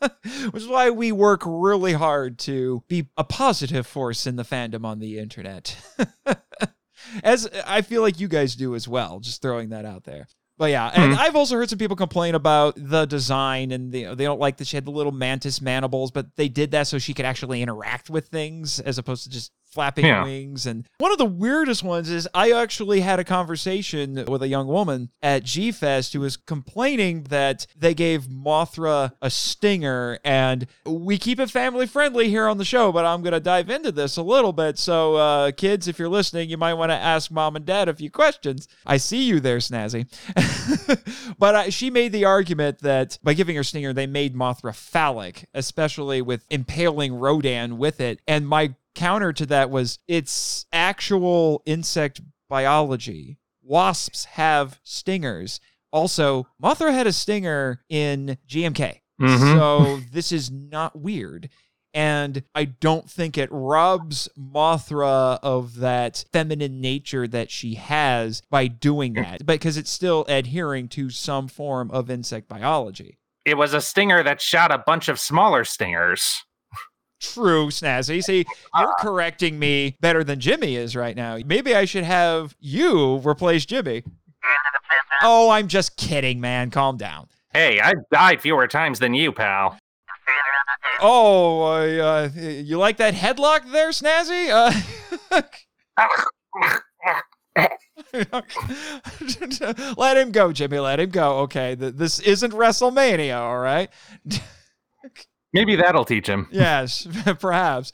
Which is why we work really hard to be a positive force in the fandom on the internet. as I feel like you guys do as well, just throwing that out there. But yeah, and mm-hmm. I've also heard some people complain about the design and the, they don't like that she had the little mantis mandibles, but they did that so she could actually interact with things as opposed to just flapping Yeah. wings. And one of the weirdest ones is I actually had a conversation with a young woman at G Fest who was complaining that they gave Mothra a stinger. And we keep it family friendly here on the show, but I'm going to dive into this a little bit. So, uh, kids, if you're listening, you might want to ask mom and dad a few questions. I see you there, Snazzy. but I, she made the argument that by giving her stinger, they made Mothra phallic, especially with impaling Rodan with it. And my counter to that was it's actual insect biology. Wasps have stingers. Also, Mothra had a stinger in GMK. Mhm. So this is not weird. And I don't think it robs Mothra of that feminine nature that she has by doing that, because it's still adhering to some form of insect biology. It was a stinger that shot a bunch of smaller stingers. True, Snazzy. See, you're correcting me better than Jimmy is right now. Maybe I should have you replace Jimmy. Oh, I'm just kidding, man. Calm down. Hey, I've died fewer times than you, pal. Oh, uh, uh, you like that headlock there, Snazzy? Uh, let him go, Jimmy. Let him go. Okay, this isn't WrestleMania, all right? Maybe that'll teach him. Yes, perhaps.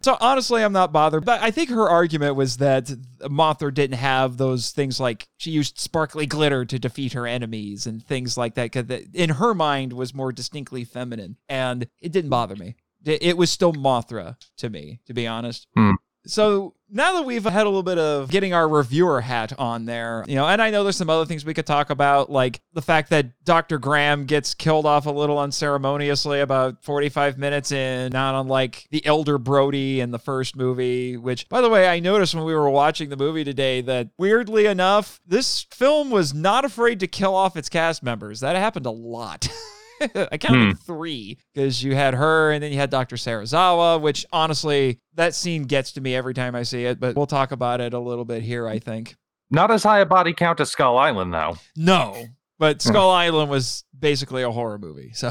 so honestly, I'm not bothered. But I think her argument was that Mothra didn't have those things like she used sparkly glitter to defeat her enemies and things like that. Because in her mind was more distinctly feminine, and it didn't bother me. It was still Mothra to me, to be honest. Hmm. So now that we've had a little bit of getting our reviewer hat on there, you know, and I know there's some other things we could talk about, like the fact that Dr. Graham gets killed off a little unceremoniously about 45 minutes in, not unlike the Elder Brody in the first movie, which, by the way, I noticed when we were watching the movie today that weirdly enough, this film was not afraid to kill off its cast members. That happened a lot. I counted three because you had her and then you had Dr. Serizawa, which honestly, that scene gets to me every time I see it, but we'll talk about it a little bit here, I think. Not as high a body count as Skull Island, though. No, but Skull Island was basically a horror movie. So.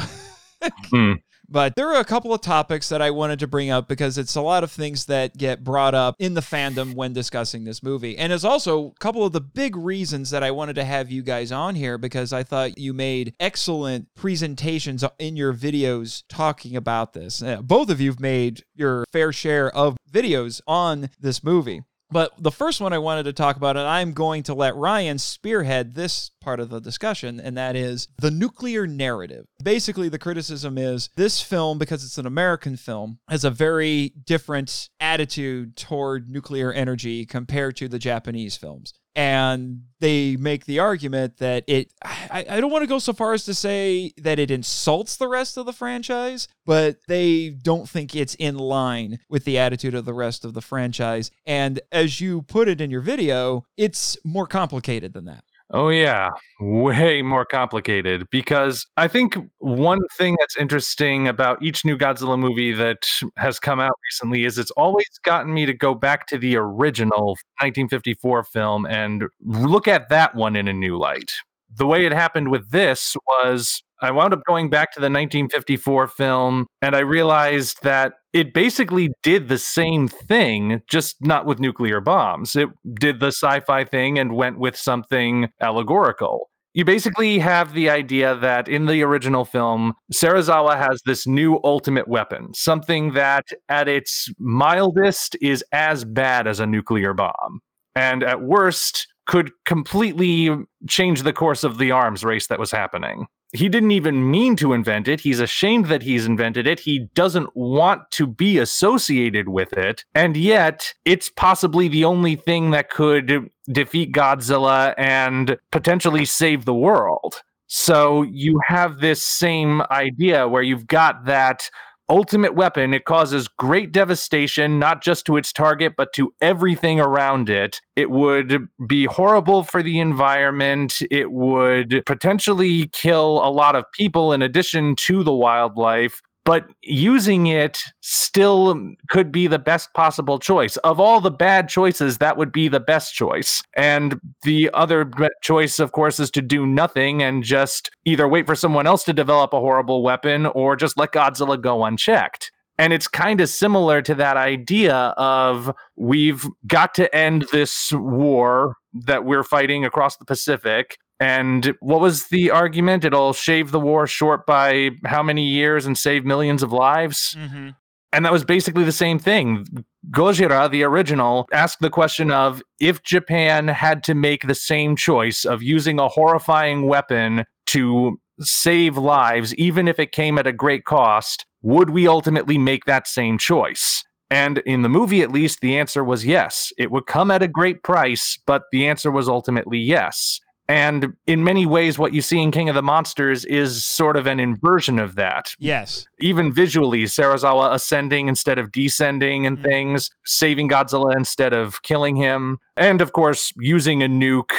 Hmm. But there are a couple of topics that I wanted to bring up because it's a lot of things that get brought up in the fandom when discussing this movie. And it's also a couple of the big reasons that I wanted to have you guys on here because I thought you made excellent presentations in your videos talking about this. Uh, both of you've made your fair share of videos on this movie. But the first one I wanted to talk about, and I'm going to let Ryan spearhead this part of the discussion, and that is the nuclear narrative. Basically, the criticism is this film, because it's an American film, has a very different attitude toward nuclear energy compared to the Japanese films. And they make the argument that it, I, I don't want to go so far as to say that it insults the rest of the franchise, but they don't think it's in line with the attitude of the rest of the franchise. And as you put it in your video, it's more complicated than that. Oh, yeah. Way more complicated because I think one thing that's interesting about each new Godzilla movie that has come out recently is it's always gotten me to go back to the original 1954 film and look at that one in a new light. The way it happened with this was I wound up going back to the 1954 film and I realized that it basically did the same thing, just not with nuclear bombs. It did the sci fi thing and went with something allegorical. You basically have the idea that in the original film, Serizawa has this new ultimate weapon, something that at its mildest is as bad as a nuclear bomb, and at worst could completely change the course of the arms race that was happening he didn't even mean to invent it. He's ashamed that he's invented it. He doesn't want to be associated with it. And yet, it's possibly the only thing that could defeat Godzilla and potentially save the world. So you have this same idea where you've got that ultimate weapon. It causes great devastation, not just to its target, but to everything around it. It would be horrible for the environment. It would potentially kill a lot of people in addition to the wildlife. But using it still could be the best possible choice. Of all the bad choices, that would be the best choice. And the other choice, of course, is to do nothing and just either wait for someone else to develop a horrible weapon or just let Godzilla go unchecked. And it's kind of similar to that idea of we've got to end this war that we're fighting across the Pacific. And what was the argument? It'll shave the war short by how many years and save millions of lives? Mm-hmm. And that was basically the same thing. Gojira, the original, asked the question of if Japan had to make the same choice of using a horrifying weapon to save lives, even if it came at a great cost, would we ultimately make that same choice? And in the movie, at least, the answer was yes. It would come at a great price, but the answer was ultimately yes. And in many ways, what you see in King of the Monsters is sort of an inversion of that. Yes. Even visually, Serizawa ascending instead of descending and Mhm. things, saving Godzilla instead of killing him, and of course, using a nuke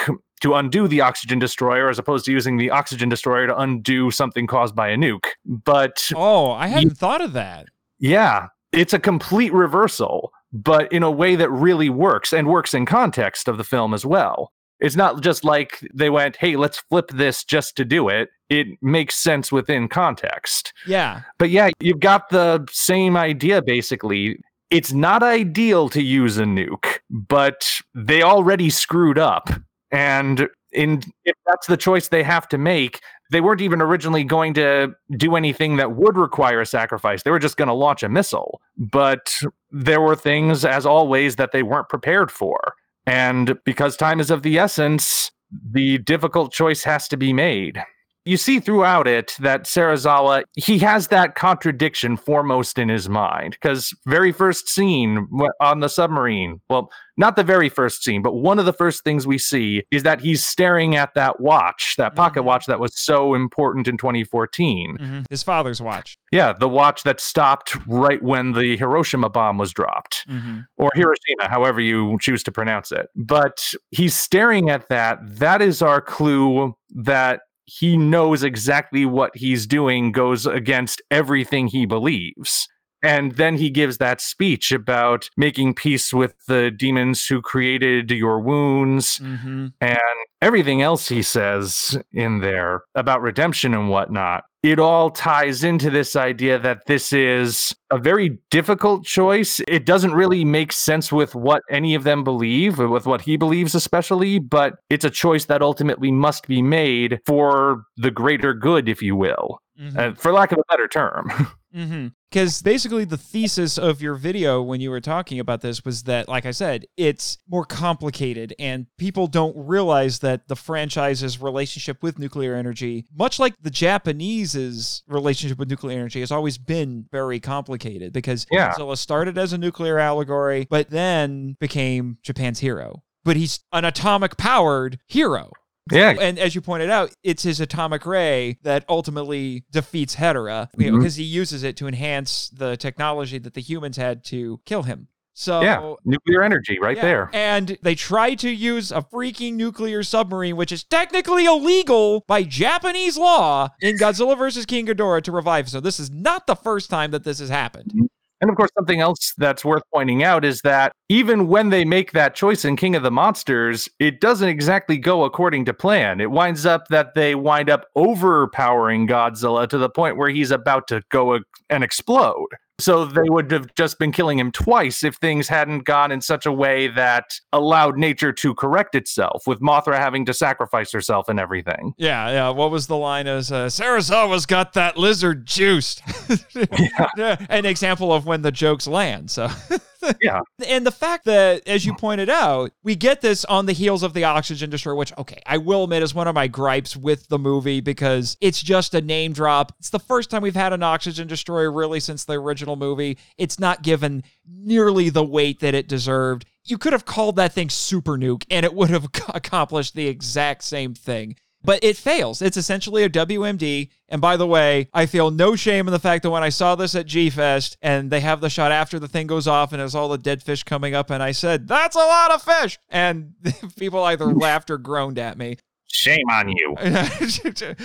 to undo the oxygen destroyer as opposed to using the oxygen destroyer to undo something caused by a nuke. But Oh, I hadn't thought of that. yeah, it's a complete reversal, but in a way that really works and works in context of the film as well. It's not just like they went, hey, let's flip this just to do it. It makes sense within context. Yeah. But yeah, you've got the same idea basically. It's not ideal to use a nuke, but they already screwed up. And in if that's the choice they have to make, they weren't even originally going to do anything that would require a sacrifice. They were just going to launch a missile. But there were things, as always, that they weren't prepared for. And because time is of the essence, the difficult choice has to be made. You see throughout it that Serizawa, he has that contradiction foremost in his mind. Because very first scene on the submarine, well, not the very first scene, but one of the first things we see is that he's staring at that watch, that pocket Mhm. watch that was so important in 2014. Mhm. His father's watch. Yeah, the watch that stopped right when the Hiroshima bomb was dropped Mm-hmm. or Hiroshima, however you choose to pronounce it. But he's staring at that. That is our clue that he knows exactly what he's doing goes against everything he believes. And then he gives that speech about making peace with the demons who created your wounds Mm-hmm. and everything else he says in there about redemption and whatnot, it all ties into this idea that this is a very difficult choice. It doesn't really make sense with what any of them believe, with what he believes, especially, but it's a choice that ultimately must be made for the greater good, if you will, Mm-hmm. uh, for lack of a better term. Mm-hmm. Because basically, the thesis of your video when you were talking about this was that, like I said, it's more complicated, and people don't realize that the franchise's relationship with nuclear energy, much like the Japanese's relationship with nuclear energy, has always been very complicated. Because Yeah. Godzilla started as a nuclear allegory, but then became Japan's hero. But he's an atomic powered hero. Yeah. And as you pointed out, it's his atomic ray that ultimately defeats Hedorah because Mhm. he uses it to enhance the technology that the humans had to kill him. So Yeah. Nuclear energy right yeah, there. And they try to use a freaking nuclear submarine, which is technically illegal by Japanese law in Godzilla versus King Ghidorah to revive. So this is not the first time that this has happened. And of course, something else that's worth pointing out is that even when they make that choice in King of the Monsters, it doesn't exactly go according to plan. It winds up that they wind up overpowering Godzilla to the point where he's about to go and explode. So they would have just been killing him twice if things hadn't gone in such a way that allowed nature to correct itself, with Mothra having to sacrifice herself and everything. Yeah, yeah. What was the line? Is uh, Serizawa's got that lizard juiced. yeah. An example of when the jokes land. So. Yeah. And the fact that, as you pointed out, we get this on the heels of the oxygen destroyer, which, okay, I will admit is one of my gripes with the movie because it's just a name drop. It's the first time we've had an oxygen destroyer really since the original movie. It's not given nearly the weight that it deserved. You could have called that thing Super Nuke and it would have accomplished the exact same thing. But it fails. It's essentially a WMD. And by the way, I feel no shame in the fact that when I saw this at G Fest and they have the shot after the thing goes off and there's all the dead fish coming up, and I said, That's a lot of fish. And people either laughed or groaned at me. Shame on you.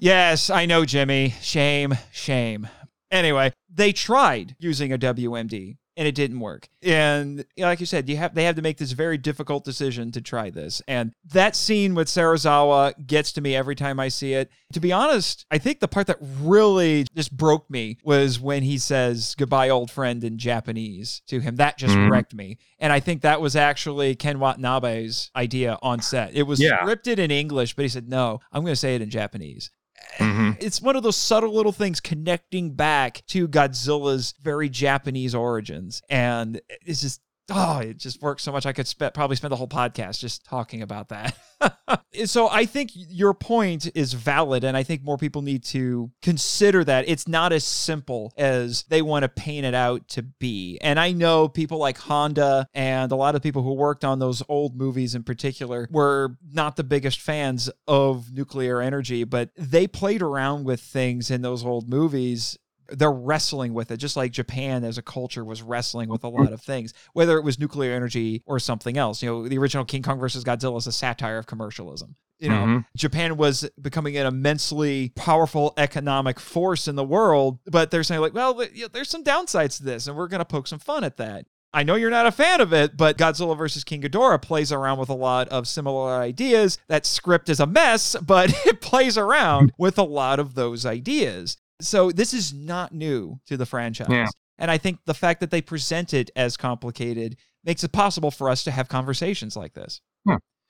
yes, I know, Jimmy. Shame, shame. Anyway, they tried using a WMD and it didn't work. And you know, like you said, you have they have to make this very difficult decision to try this. And that scene with Serizawa gets to me every time I see it. To be honest, I think the part that really just broke me was when he says goodbye old friend in Japanese to him. That just Mhm. wrecked me. And I think that was actually Ken Watanabe's idea on set. It was Yeah. scripted in English, but he said, "No, I'm going to say it in Japanese." Mhm. it's one of those subtle little things connecting back to Godzilla's very Japanese origins. And it's just, oh, it just works so much. I could spe- probably spend the whole podcast just talking about that. so I think your point is valid. And I think more people need to consider that it's not as simple as they want to paint it out to be. And I know people like Honda and a lot of people who worked on those old movies in particular were not the biggest fans of nuclear energy, but they played around with things in those old movies. They're wrestling with it, just like Japan as a culture was wrestling with a lot of things, whether it was nuclear energy or something else. You know, the original King Kong versus Godzilla is a satire of commercialism. You know, Mhm. Japan was becoming an immensely powerful economic force in the world, but they're saying, like, well, there's some downsides to this, and we're going to poke some fun at that. I know you're not a fan of it, but Godzilla versus King Ghidorah plays around with a lot of similar ideas. That script is a mess, but it plays around with a lot of those ideas. So this is not new to the franchise. Yeah. And I think the fact that they present it as complicated makes it possible for us to have conversations like this.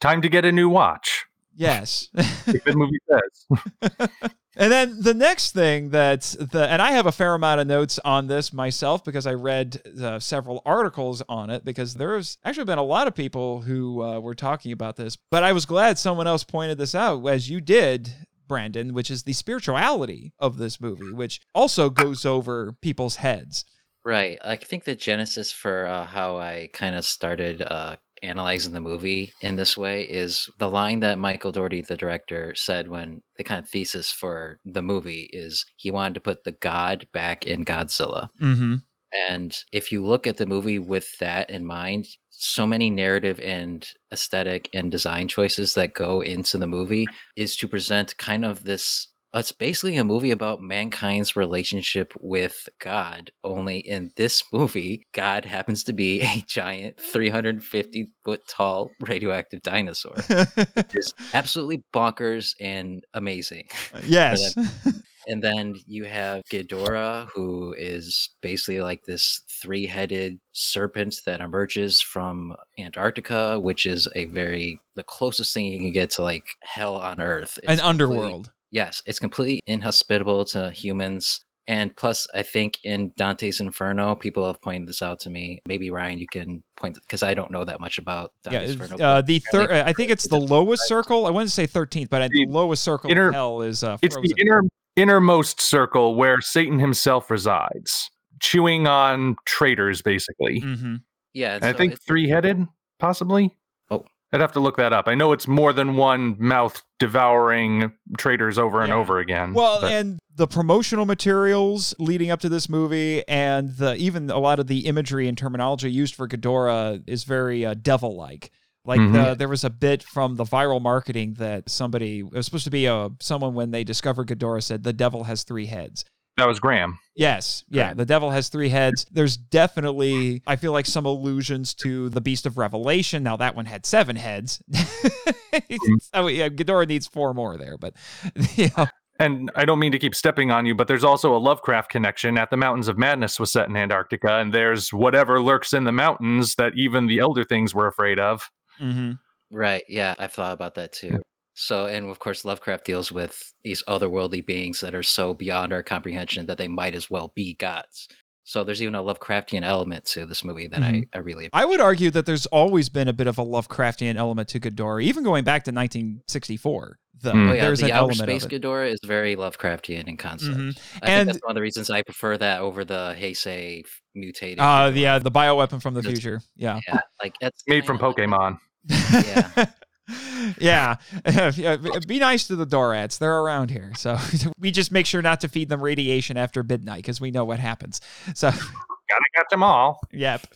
Time to get a new watch. Yes. The movie says. And then the next thing that the and I have a fair amount of notes on this myself because I read uh, several articles on it because there's actually been a lot of people who uh, were talking about this, but I was glad someone else pointed this out as you did. Brandon, which is the spirituality of this movie, which also goes over people's heads. Right. I think the genesis for uh, how I kind of started uh, analyzing the movie in this way is the line that Michael Dougherty, the director, said when the kind of thesis for the movie is he wanted to put the God back in Godzilla. Mm-hmm. And if you look at the movie with that in mind, so many narrative and aesthetic and design choices that go into the movie is to present kind of this. It's basically a movie about mankind's relationship with God. Only in this movie, God happens to be a giant 350 foot tall radioactive dinosaur. It's absolutely bonkers and amazing. Uh, uh, yes. And then you have Ghidorah, who is basically like this three headed serpent that emerges from Antarctica, which is a very, the closest thing you can get to like hell on earth. An It's completely- underworld. Yes, it's completely inhospitable to humans. And plus, I think in Dante's Inferno, people have pointed this out to me. Maybe Ryan, you can point because I don't know that much about Yeah, Dante's it's, Inferno. uh, the third. I think it's the lowest circle. I wouldn't say thirteenth, but the The lowest circle inner- of hell is uh, It's the inner innermost circle where Satan himself resides, chewing on traitors, basically. mm-hmm. yeah, and And I think three headed, possibly. Oh. I'd have to look that up. I know it's more than one mouth devouring traitors over and over again. Well, but- and the promotional materials leading up to this movie, and the even a lot of the imagery and terminology used for Ghidorah is very uh, devil-like. Like Mhm. the, there was a bit from the viral marketing that somebody it was supposed to be a someone when they discovered Ghidorah said the devil has three heads. that was Graham. Yes, yeah, Right. the devil has three heads. There's definitely, I feel like some allusions to the Beast of Revelation. Now that one had seven heads. oh yeah, Ghidorah needs four more there, but yeah. And I don't mean to keep stepping on you, but there's also a Lovecraft connection. At the Mountains of Madness was set in Antarctica, and there's whatever lurks in the mountains that even the elder things were afraid of. Mhm. Right. Yeah, I've thought about that too. So, and of course, Lovecraft deals with these otherworldly beings that are so beyond our comprehension that they might as well be gods. So, there's even a Lovecraftian element to this movie that I, I really I would argue that there's always been a bit of a Lovecraftian element to Ghidorah, even going back to 1964. Though Hmm. Oh yeah, there's the an outer space. Ghidorah is very Lovecraftian in concept. Mhm. I And- think that's one of the reasons I prefer that over the Heisei f- mutated. Uh, Ghidorah. yeah, the bioweapon from the That's- future. Yeah. yeah, like that's Made from Pokemon. yeah. yeah. Be nice to the Dorats. They're around here. So we just make sure not to feed them radiation after midnight because we know what happens. So, Gotta catch them all. yep.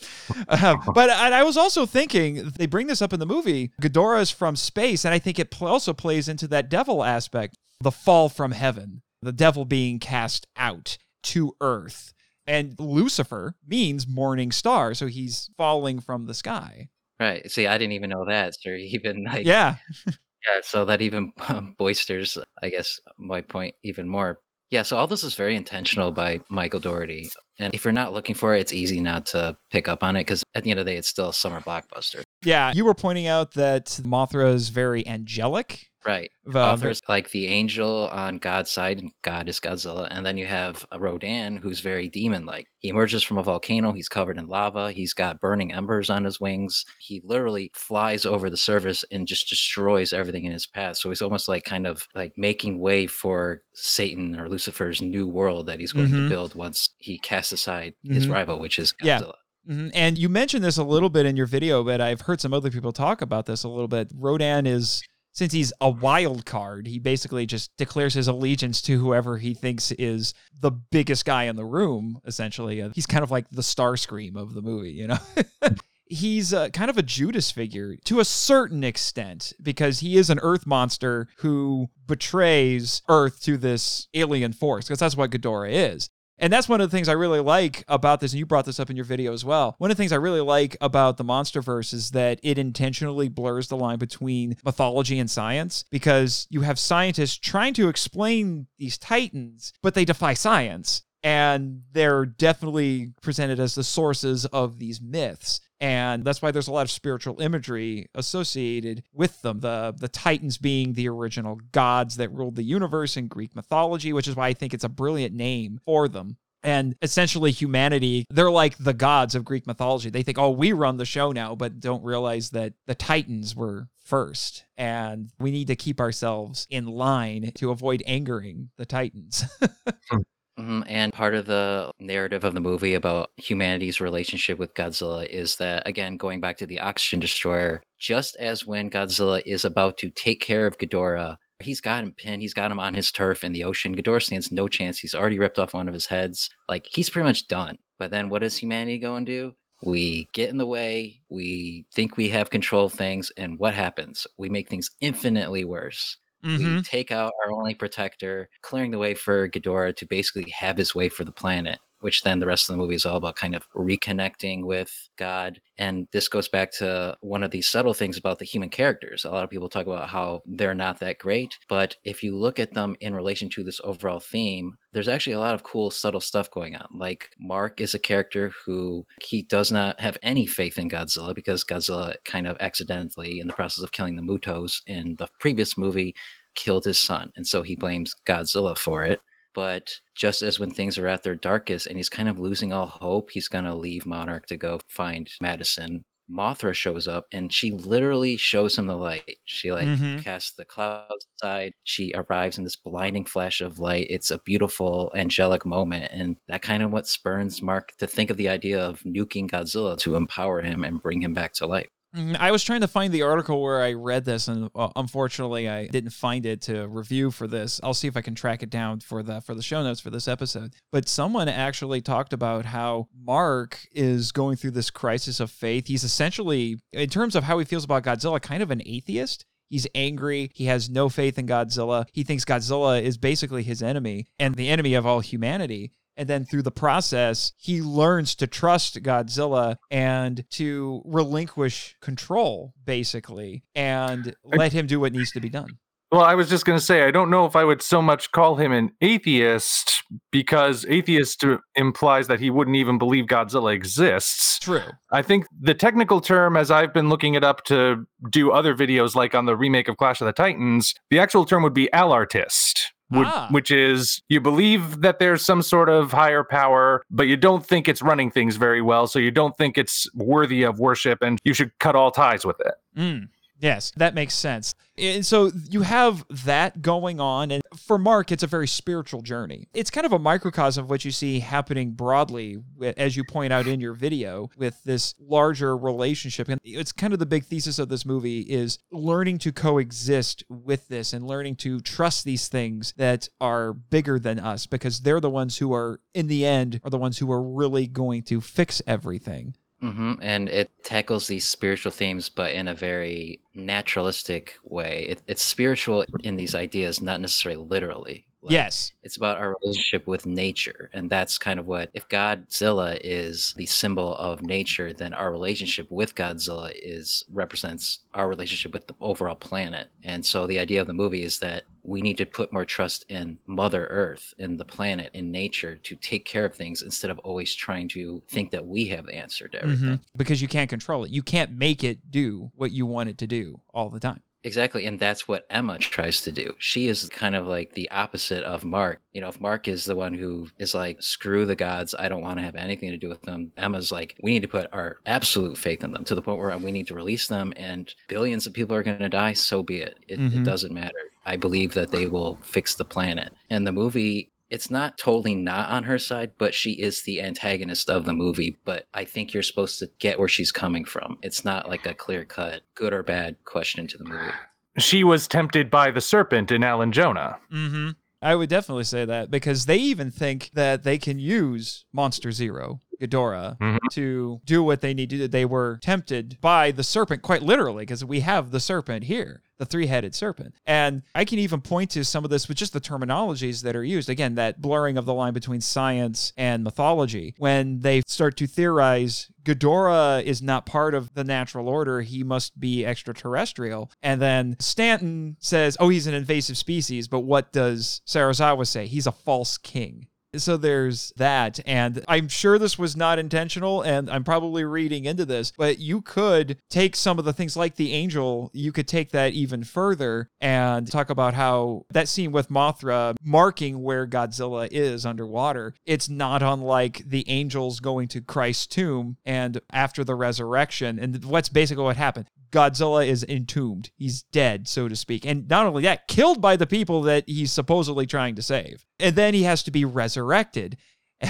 Uh, but and I was also thinking, they bring this up in the movie. Ghidorah is from space, and I think it pl- also plays into that devil aspect the fall from heaven, the devil being cast out to earth. And Lucifer means morning star, so he's falling from the sky. Right. See, I didn't even know that. So even like Yeah. Yeah, so that even um, boisters, I guess, my point even more. Yeah, so all this is very intentional by Michael Dougherty, And if you're not looking for it, it's easy not to pick up on it because at the end of the day, it's still a summer blockbuster. Yeah. You were pointing out that Mothra is very angelic. Right. Uh, Authors like the angel on God's side, and God is Godzilla. And then you have a Rodan who's very demon like. He emerges from a volcano, he's covered in lava, he's got burning embers on his wings. He literally flies over the surface and just destroys everything in his path. So he's almost like kind of like making way for Satan or Lucifer's new world that he's going Mhm. to build once he casts aside his Mhm. rival, which is Yeah. Godzilla. Mhm. And you mentioned this a little bit in your video, but I've heard some other people talk about this a little bit. Rodan is, since he's a wild card, he basically just declares his allegiance to whoever he thinks is the biggest guy in the room, essentially. Uh, He's kind of like the Starscream of the movie, you know? He's uh, kind of a Judas figure to a certain extent because he is an Earth monster who betrays Earth to this alien force, because that's what Ghidorah is. And that's one of the things I really like about this. And you brought this up in your video as well. One of the things I really like about the Monsterverse is that it intentionally blurs the line between mythology and science because you have scientists trying to explain these titans, but they defy science. And they're definitely presented as the sources of these myths. And that's why there's a lot of spiritual imagery associated with them. The the Titans being the original gods that ruled the universe in Greek mythology, which is why I think it's a brilliant name for them. And essentially, humanity, they're like the gods of Greek mythology. They think, oh, we run the show now, but don't realize that the Titans were first. And we need to keep ourselves in line to avoid angering the Titans. Hmm. Mhm, And part of the narrative of the movie about humanity's relationship with Godzilla is that, again, going back to the oxygen destroyer, just as when Godzilla is about to take care of Ghidorah, he's got him pinned, he's got him on his turf in the ocean. Ghidorah stands no chance. He's already ripped off one of his heads. Like, he's pretty much done. But then what does humanity go and do? We get in the way, we think we have control of things, and what happens? We make things infinitely worse. Mhm. We take out our only protector, clearing the way for Ghidorah to basically have his way for the planet, which then the rest of the movie is all about kind of reconnecting with God. And this goes back to one of these subtle things about the human characters. A lot of people talk about how they're not that great, but if you look at them in relation to this overall theme, there's actually a lot of cool, subtle stuff going on. Like Mark is a character who he does not have any faith in Godzilla because Godzilla kind of accidentally, in the process of killing the Mutos in the previous movie, killed his son. And so he blames Godzilla for it. But just as when things are at their darkest and he's kind of losing all hope, he's going to leave Monarch to go find Madison. Mothra shows up and she literally shows him the light. She like Mhm. casts the clouds aside. She arrives in this blinding flash of light. It's a beautiful angelic moment. And that kind of what spurns Mark to think of the idea of nuking Godzilla to empower him and bring him back to life. Mm, I was trying to find the article where I read this, and uh, unfortunately, I didn't find it to review for this. I'll see if I can track it down for the for the show notes for this episode. But someone actually talked about how Mark is going through this crisis of faith. He's essentially, in terms of how he feels about Godzilla, kind of an atheist. He's angry. He has no faith in Godzilla. He thinks Godzilla is basically his enemy and the enemy of all humanity. And then through the process, he learns to trust Godzilla and to relinquish control, basically, and let him do what needs to be done. Well, I was just going to say, I don't know if I would so much call him an atheist because atheist implies that he wouldn't even believe Godzilla exists. True. I think the technical term, as I've been looking it up to do other videos like on the remake of Clash of the Titans, the actual term would be alartist. Would, Ah. Which is you believe that there's some sort of higher power, but you don't think it's running things very well. So you don't think it's worthy of worship and you should cut all ties with it. Mm. Yes, that makes sense. And so you have that going on. And for Mark, it's a very spiritual journey. It's kind of a microcosm of what you see happening broadly, as you point out in your video, with this larger relationship. And it's kind of the big thesis of this movie is learning to coexist with this and learning to trust these things that are bigger than us because they're the ones who are, in the end, are the ones who are really going to fix everything. Hmm And it tackles these spiritual themes, but in a very naturalistic way. It, it's spiritual in these ideas, not necessarily literally. Like, yes. It's about our relationship with nature. And that's kind of what, if Godzilla is the symbol of nature, then our relationship with Godzilla is represents our relationship with the overall planet. And so the idea of the movie is that we need to put more trust in Mother Earth, in the planet, in nature to take care of things instead of always trying to think that we have the answer to everything. Mhm. Because you can't control it. You can't make it do what you want it to do all the time. Exactly. And that's what Emma tries to do. She is kind of like the opposite of Mark. You know, if Mark is the one who is like, screw the gods, I don't want to have anything to do with them, Emma's like, we need to put our absolute faith in them to the point where we need to release them and billions of people are going to die. So be it. It, Mhm. it doesn't matter. I believe that they will fix the planet. And the movie. It's not totally not on her side, but she is the antagonist of the movie. But I think you're supposed to get where she's coming from. It's not like a clear cut, good or bad question to the movie. She was tempted by the serpent in Alan Jonah. Mm-hmm. I would definitely say that because they even think that they can use Monster Zero, Ghidorah, Mhm. to do what they need to do. They were tempted by the serpent, quite literally, because we have the serpent here, the three headed serpent. And I can even point to some of this with just the terminologies that are used. Again, that blurring of the line between science and mythology. When they start to theorize Ghidorah is not part of the natural order. He must be extraterrestrial. And then Stanton says, oh, he's an invasive species. But what does Serizawa say? He's a false king. So there's that. And I'm sure this was not intentional, and I'm probably reading into this, but you could take some of the things like the angel, you could take that even further and talk about how that scene with Mothra marking where Godzilla is underwater, it's not unlike the angels going to Christ's tomb and after the resurrection. And what's basically what happened. Godzilla is entombed. He's dead, so to speak. And not only that, killed by the people that he's supposedly trying to save. And then he has to be resurrected.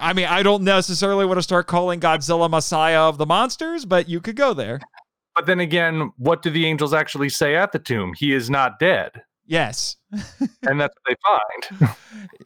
I mean, I don't necessarily want to start calling Godzilla Messiah of the monsters, but you could go there. But then again, what do the angels actually say at the tomb? He is not dead. Yes. And that's what they find.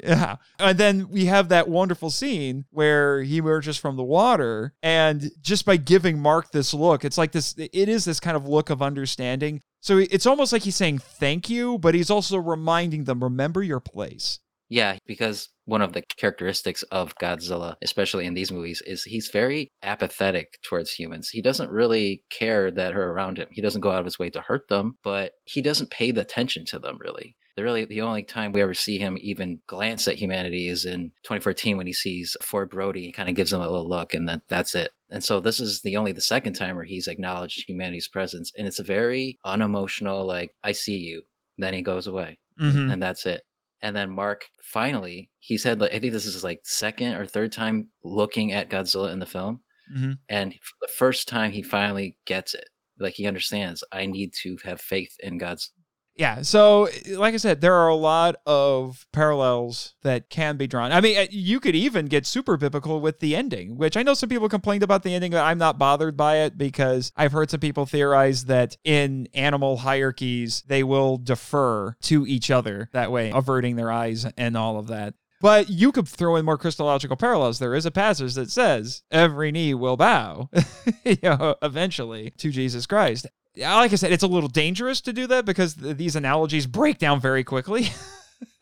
Yeah. And then we have that wonderful scene where he emerges from the water. And just by giving Mark this look, it's like this, it is this kind of look of understanding. So it's almost like he's saying thank you, but he's also reminding them, remember your place. Yeah, because one of the characteristics of Godzilla, especially in these movies, is he's very apathetic towards humans. He doesn't really care that are around him. He doesn't go out of his way to hurt them, but he doesn't pay the attention to them really. The really the only time we ever see him even glance at humanity is in 2014 when he sees Ford Brody. He kind of gives him a little look, and then that's it. And so this is the only the second time where he's acknowledged humanity's presence, and it's a very unemotional, like I see you. Then he goes away, Mm-hmm. and that's it. And then Mark finally, he said, like, I think this is like second or third time looking at Godzilla in the film. Mhm. And for the first time, he finally gets it. Like, he understands, I need to have faith in God's. Yeah. So, like I said, there are a lot of parallels that can be drawn. I mean, uh, you could even get super biblical with the ending, which I know some people complained about the ending, but I'm not bothered by it because I've heard some people theorize that in animal hierarchies, they will defer to each other that way, averting their eyes and all of that. But you could throw in more Christological parallels. There is a passage that says every knee will bow, you know, eventually to Jesus Christ. Yeah, Like I said, it's a little dangerous to do that because th- these analogies break down very quickly.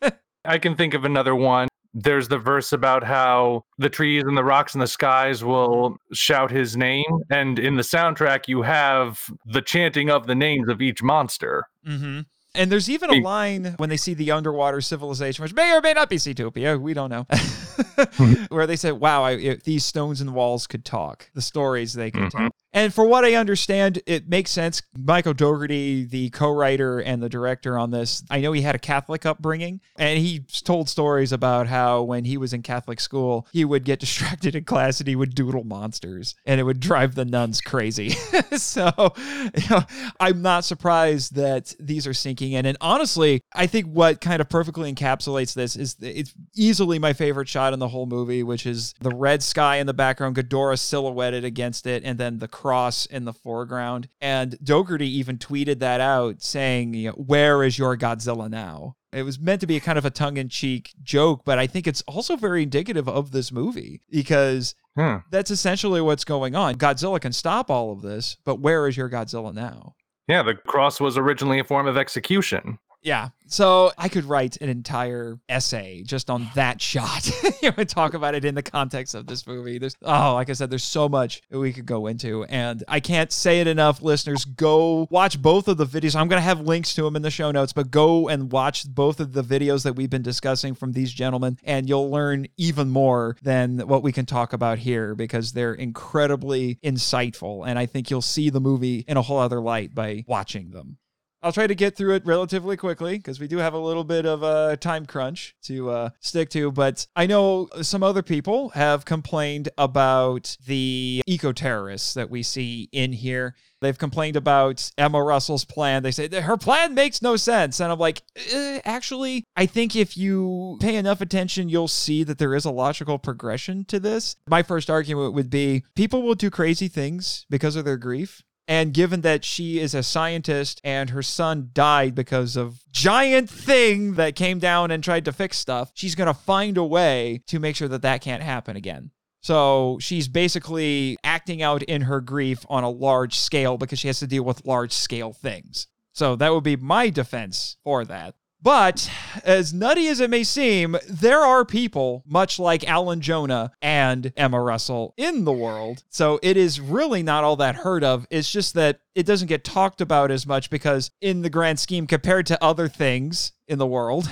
I can think of another one. There's the verse about how the trees and the rocks and the skies will shout his name. And in the soundtrack, you have the chanting of the names of each monster. mm-hmm. And there's even a line when they see the underwater civilization, which may or may not be Seatopia, we don't know, where they said, "Wow, I, if these stones and walls could talk, the stories they could Mhm. tell." And for what I understand, it makes sense. Michael Dougherty, the co-writer and the director on this, I know he had a Catholic upbringing, and he told stories about how when he was in Catholic school, he would get distracted in class and he would doodle monsters, and it would drive the nuns crazy. so, you know, I'm not surprised that these are sinking in. And honestly, I think what kind of perfectly encapsulates this is it's easily my favorite shot in the whole movie, which is the red sky in the background, Ghidorah silhouetted against it, and then the cross in the foreground. And Dougherty even tweeted that out saying, you know, Where is your Godzilla now? It was meant to be a kind of a tongue in cheek joke, but I think it's also very indicative of this movie because Hmm. that's essentially what's going on. Godzilla can stop all of this, but where is your Godzilla now? Yeah, the cross was originally a form of execution. Yeah. So I could write an entire essay just on that shot and talk about it in the context of this movie. There's oh, like I said, there's so much that we could go into. And I can't say it enough, listeners. Go watch both of the videos. I'm gonna have links to them in the show notes, but go and watch both of the videos that we've been discussing from these gentlemen, and you'll learn even more than what we can talk about here because they're incredibly insightful. And I think you'll see the movie in a whole other light by watching them. I'll try to get through it relatively quickly because we do have a little bit of a time crunch to uh, stick to. But I know some other people have complained about the eco terrorists that we see in here. They've complained about Emma Russell's plan. They say her plan makes no sense. And I'm like, eh, actually, I think if you pay enough attention, you'll see that there is a logical progression to this. My first argument would be people will do crazy things because of their grief. And given that she is a scientist and her son died because of giant thing that came down and tried to fix stuff, she's going to find a way to make sure that that can't happen again. So she's basically acting out in her grief on a large scale because she has to deal with large scale things. So that would be my defense for that. But as nutty as it may seem, there are people much like Alan Jonah and Emma Russell in the world. So it is really not all that heard of. It's just that it doesn't get talked about as much because, in the grand scheme, compared to other things in the world,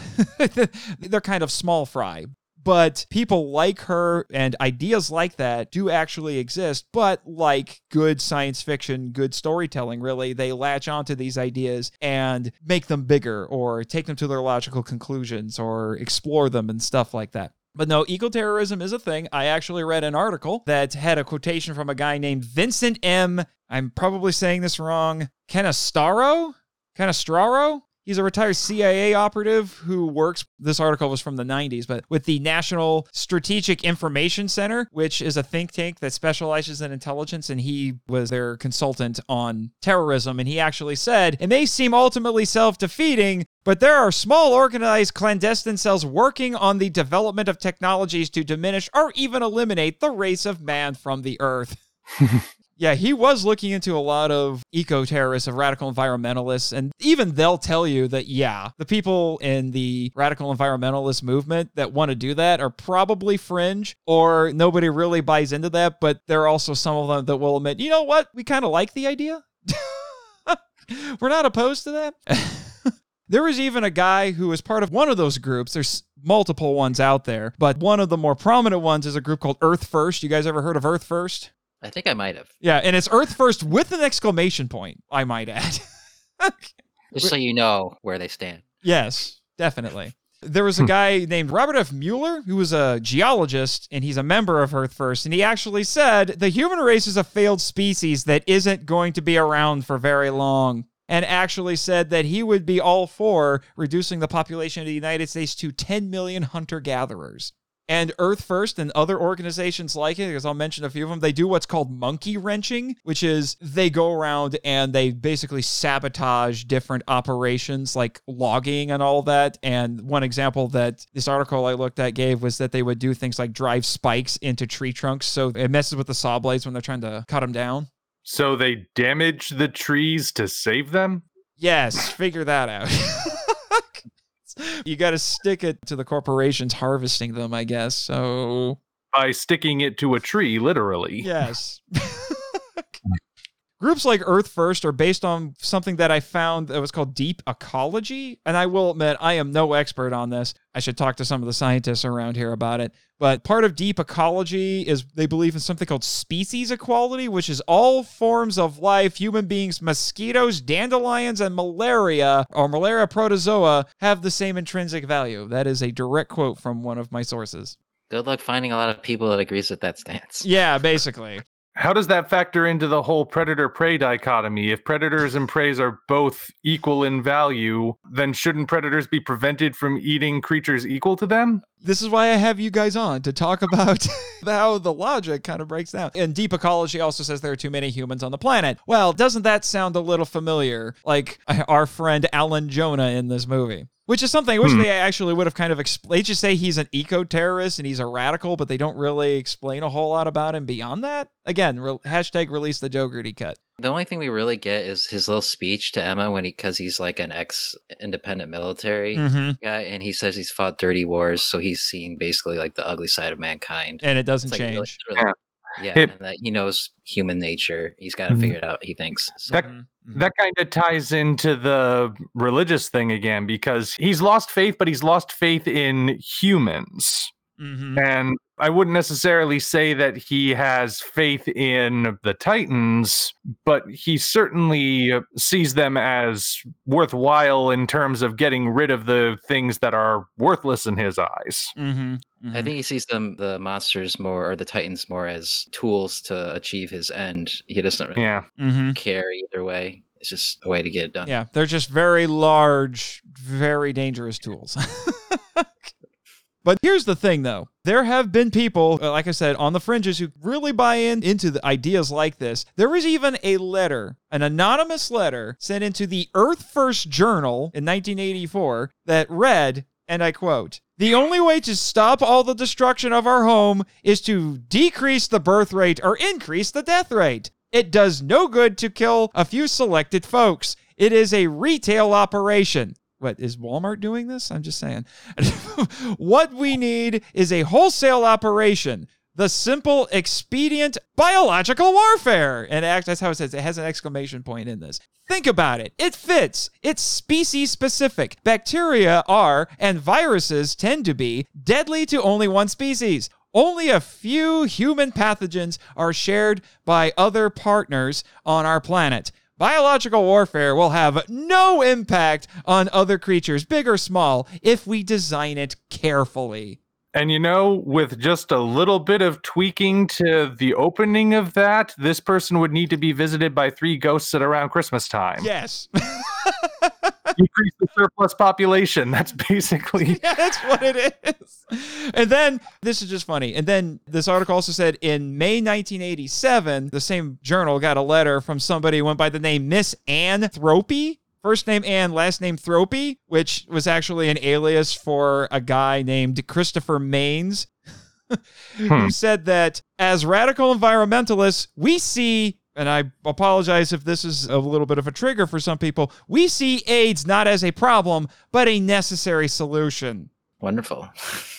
they're kind of small fry but people like her and ideas like that do actually exist. But like good science fiction, good storytelling, really, they latch onto these ideas and make them bigger or take them to their logical conclusions or explore them and stuff like that. But no, ecoterrorism is a thing. I actually read an article that had a quotation from a guy named Vincent M. I'm probably saying this wrong. Canestaro? Canestraro? He's a retired CIA operative who works. This article was from the 90s, but with the National Strategic Information Center, which is a think tank that specializes in intelligence. And he was their consultant on terrorism. And he actually said, it may seem ultimately self defeating, but there are small organized clandestine cells working on the development of technologies to diminish or even eliminate the race of man from the earth. Yeah, he was looking into a lot of eco terrorists, of radical environmentalists, and even they'll tell you that, yeah, the people in the radical environmentalist movement that want to do that are probably fringe or nobody really buys into that. But there are also some of them that will admit, you know what, we kind of like the idea. We're not opposed to that. There was even a guy who was part of one of those groups. There's multiple ones out there, but one of the more prominent ones is a group called Earth First. You guys ever heard of Earth First? I think I might have. Yeah, and it's Earth First with an exclamation point, I might add. Just so you know where they stand. yes, definitely. There was a hmm. guy named Robert F. Mueller who was a geologist and he's a member of Earth First. And he actually said the human race is a failed species that isn't going to be around for very long. And actually said that he would be all for reducing the population of the United States to 10 million hunter gatherers. And Earth First and other organizations like it, because I'll mention a few of them, they do what's called monkey wrenching, which is they go around and they basically sabotage different operations like logging and all that. And one example that this article I looked at gave was that they would do things like drive spikes into tree trunks. So it messes with the saw blades when they're trying to cut them down. So they damage the trees to save them? Yes, figure that out. you got to stick it to the corporations harvesting them, I guess. So By sticking it to a tree, literally. yes. Groups like Earth First are based on something that I found that was called deep ecology. And I will admit, I am no expert on this. I should talk to some of the scientists around here about it. But part of deep ecology is they believe in something called species equality, which is all forms of life, human beings, mosquitoes, dandelions, and malaria, or malaria protozoa, have the same intrinsic value. That is a direct quote from one of my sources. Good luck finding a lot of people that agrees with that stance. Yeah, basically. How does that factor into the whole predator prey dichotomy? If predators and preys are both equal in value, then shouldn't predators be prevented from eating creatures equal to them? This is why I have you guys on to talk about how the logic kind of breaks down. And deep ecology also says there are too many humans on the planet. Well, doesn't that sound a little familiar? Like our friend Alan Jonah in this movie. Which is something I wish Hmm. they actually would have kind of explained. They just say he's an eco terrorist and he's a radical, but they don't really explain a whole lot about him beyond that. Again, re- hashtag release the Dougherty cut. The only thing we really get is his little speech to Emma when he, because he's like an ex-independent military Mm-hmm. guy, and he says he's fought dirty wars, so he's seen basically like the ugly side of mankind. And it doesn't It's like really- change. really- yeah, It- and that he knows human nature. He's got to Mhm. figure it out. He thinks. So, That- Mhm. That kind of ties into the religious thing again because he's lost faith, but he's lost faith in humans. Mhm. And I wouldn't necessarily say that he has faith in the Titans, but he certainly sees them as worthwhile in terms of getting rid of the things that are worthless in his eyes. Mhm. I Mhm. think he sees them, the monsters, more or the Titans, more as tools to achieve his end. He doesn't really Yeah. Mhm. care either way. It's just a way to get it done. Yeah, they're just very large, very dangerous tools. but here's the thing, though. There have been people, uh, like I said, on the fringes who really buy in into the ideas like this. There was even a letter, an anonymous letter, sent into the Earth First Journal in 1984 that read, and I quote, the only way to stop all the destruction of our home is to decrease the birth rate or increase the death rate. It does no good to kill a few selected folks. It is a retail operation. What is Walmart doing this? I'm just saying. what we need is a wholesale operation. The simple, expedient biological warfare. And that's how it says it has an exclamation point in this. Think about it. It fits. It's species specific. Bacteria are, and viruses tend to be, deadly to only one species. Only a few human pathogens are shared by other partners on our planet. Biological warfare will have no impact on other creatures, big or small, if we design it carefully. And you know, with just a little bit of tweaking to the opening of that, this person would need to be visited by three ghosts at around Christmas time. Yes. Decrease the surplus population. That's basically yeah, that's what it is. And then this is just funny. And then this article also said in May 1987, the same journal got a letter from somebody who went by the name Miss Ann Thropey. First name Ann, last name Thropey, which was actually an alias for a guy named Christopher Manes, who Hmm. said that as radical environmentalists, we see, and I apologize if this is a little bit of a trigger for some people, we see AIDS not as a problem, but a necessary solution. Wonderful.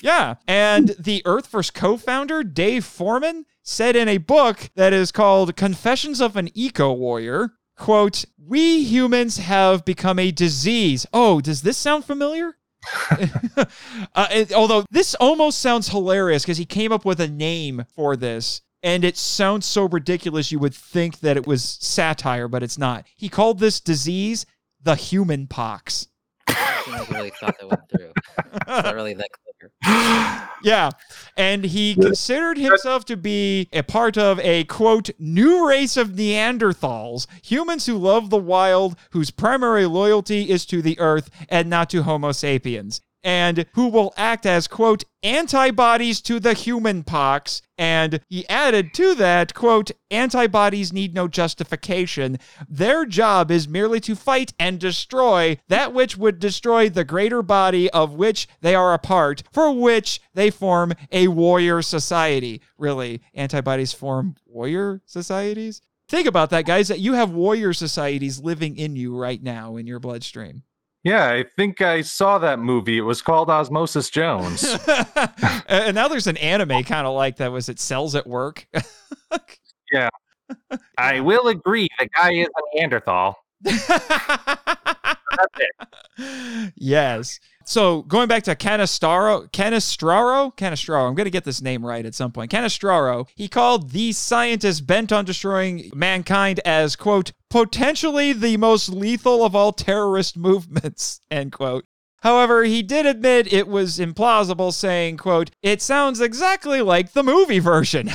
Yeah. And the Earth First co founder, Dave Foreman, said in a book that is called Confessions of an Eco Warrior, quote, We humans have become a disease. Oh, does this sound familiar? uh, it- although this almost sounds hilarious because he came up with a name for this. And it sounds so ridiculous you would think that it was satire, but it's not. He called this disease the human pox. I really thought that went through. It's not really that clever. Yeah. And he considered himself to be a part of a quote, new race of Neanderthals, humans who love the wild, whose primary loyalty is to the earth and not to Homo sapiens, and who will act as quote, antibodies to the human pox. And he added to that, quote, antibodies need no justification. Their job is merely to fight and destroy that which would destroy the greater body of which they are a part, for which they form a warrior society. Really, antibodies form warrior societies? Think about that, guys, that you have warrior societies living in you right now in your bloodstream. Yeah, I think I saw that movie. It was called Osmosis Jones. and now there's an anime kind of like that. Was it Cells at Work? Yeah. I will agree, the guy is a Neanderthal. yes. So going back to Canistaro, Canistraro, Canistraro, I'm going to get this name right at some point. Canistraro, he called these scientists bent on destroying mankind as, quote, potentially the most lethal of all terrorist movements, end quote. However, he did admit it was implausible, saying, quote, it sounds exactly like the movie version.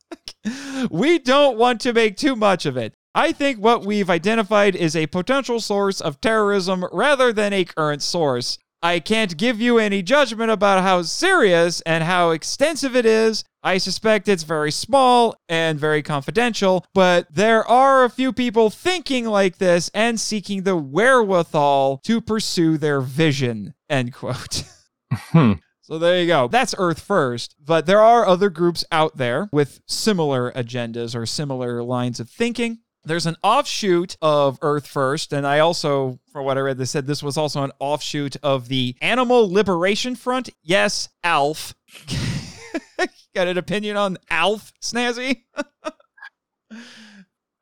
we don't want to make too much of it. I think what we've identified is a potential source of terrorism rather than a current source. I can't give you any judgment about how serious and how extensive it is. I suspect it's very small and very confidential, but there are a few people thinking like this and seeking the wherewithal to pursue their vision. End quote. Hmm. So there you go. That's Earth First. But there are other groups out there with similar agendas or similar lines of thinking. There's an offshoot of Earth First, and I also, for what I read, they said this was also an offshoot of the Animal Liberation Front. Yes, ALF. Got an opinion on ALF, Snazzy?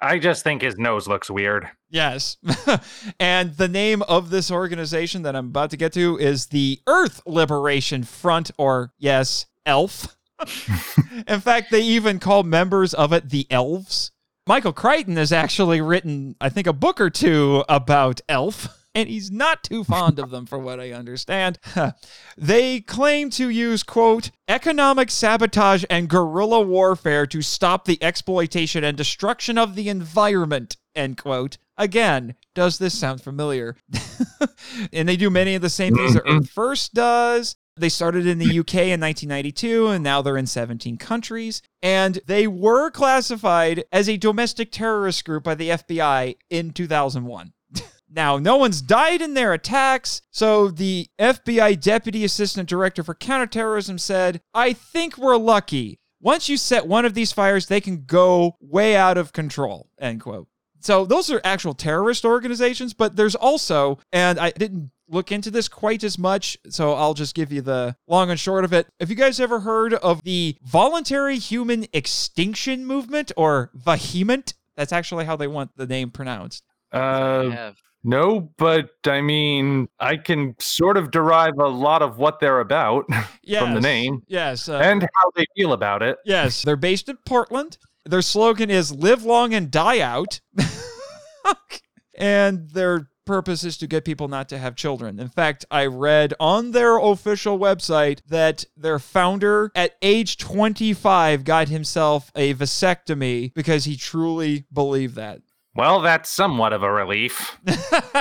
I just think his nose looks weird. Yes. and the name of this organization that I'm about to get to is the Earth Liberation Front, or yes, ELF. In fact, they even call members of it the elves. Michael Crichton has actually written, I think, a book or two about ELF. And he's not too fond of them, for what I understand. they claim to use, quote, economic sabotage and guerrilla warfare to stop the exploitation and destruction of the environment, end quote. Again, does this sound familiar? and they do many of the same things that mm-hmm. Earth First does. They started in the UK in 1992 and now they're in 17 countries. And they were classified as a domestic terrorist group by the FBI in 2001. Now, no one's died in their attacks, so the FBI Deputy Assistant Director for Counterterrorism said, I think we're lucky. Once you set one of these fires, they can go way out of control. End quote. So those are actual terrorist organizations, but there's also, and I didn't look into this quite as much, so I'll just give you the long and short of it. Have you guys ever heard of the Voluntary Human Extinction Movement or Vehement? That's actually how they want the name pronounced. Uh, no, but I mean, I can sort of derive a lot of what they're about Yes. from the name Yes. uh, and how they feel about it. Yes, they're based in Portland. Their slogan is "Live long and die out," and their purpose is to get people not to have children. In fact, I read on their official website that their founder, at age 25, got himself a vasectomy because he truly believed that. Well, that's somewhat of a relief.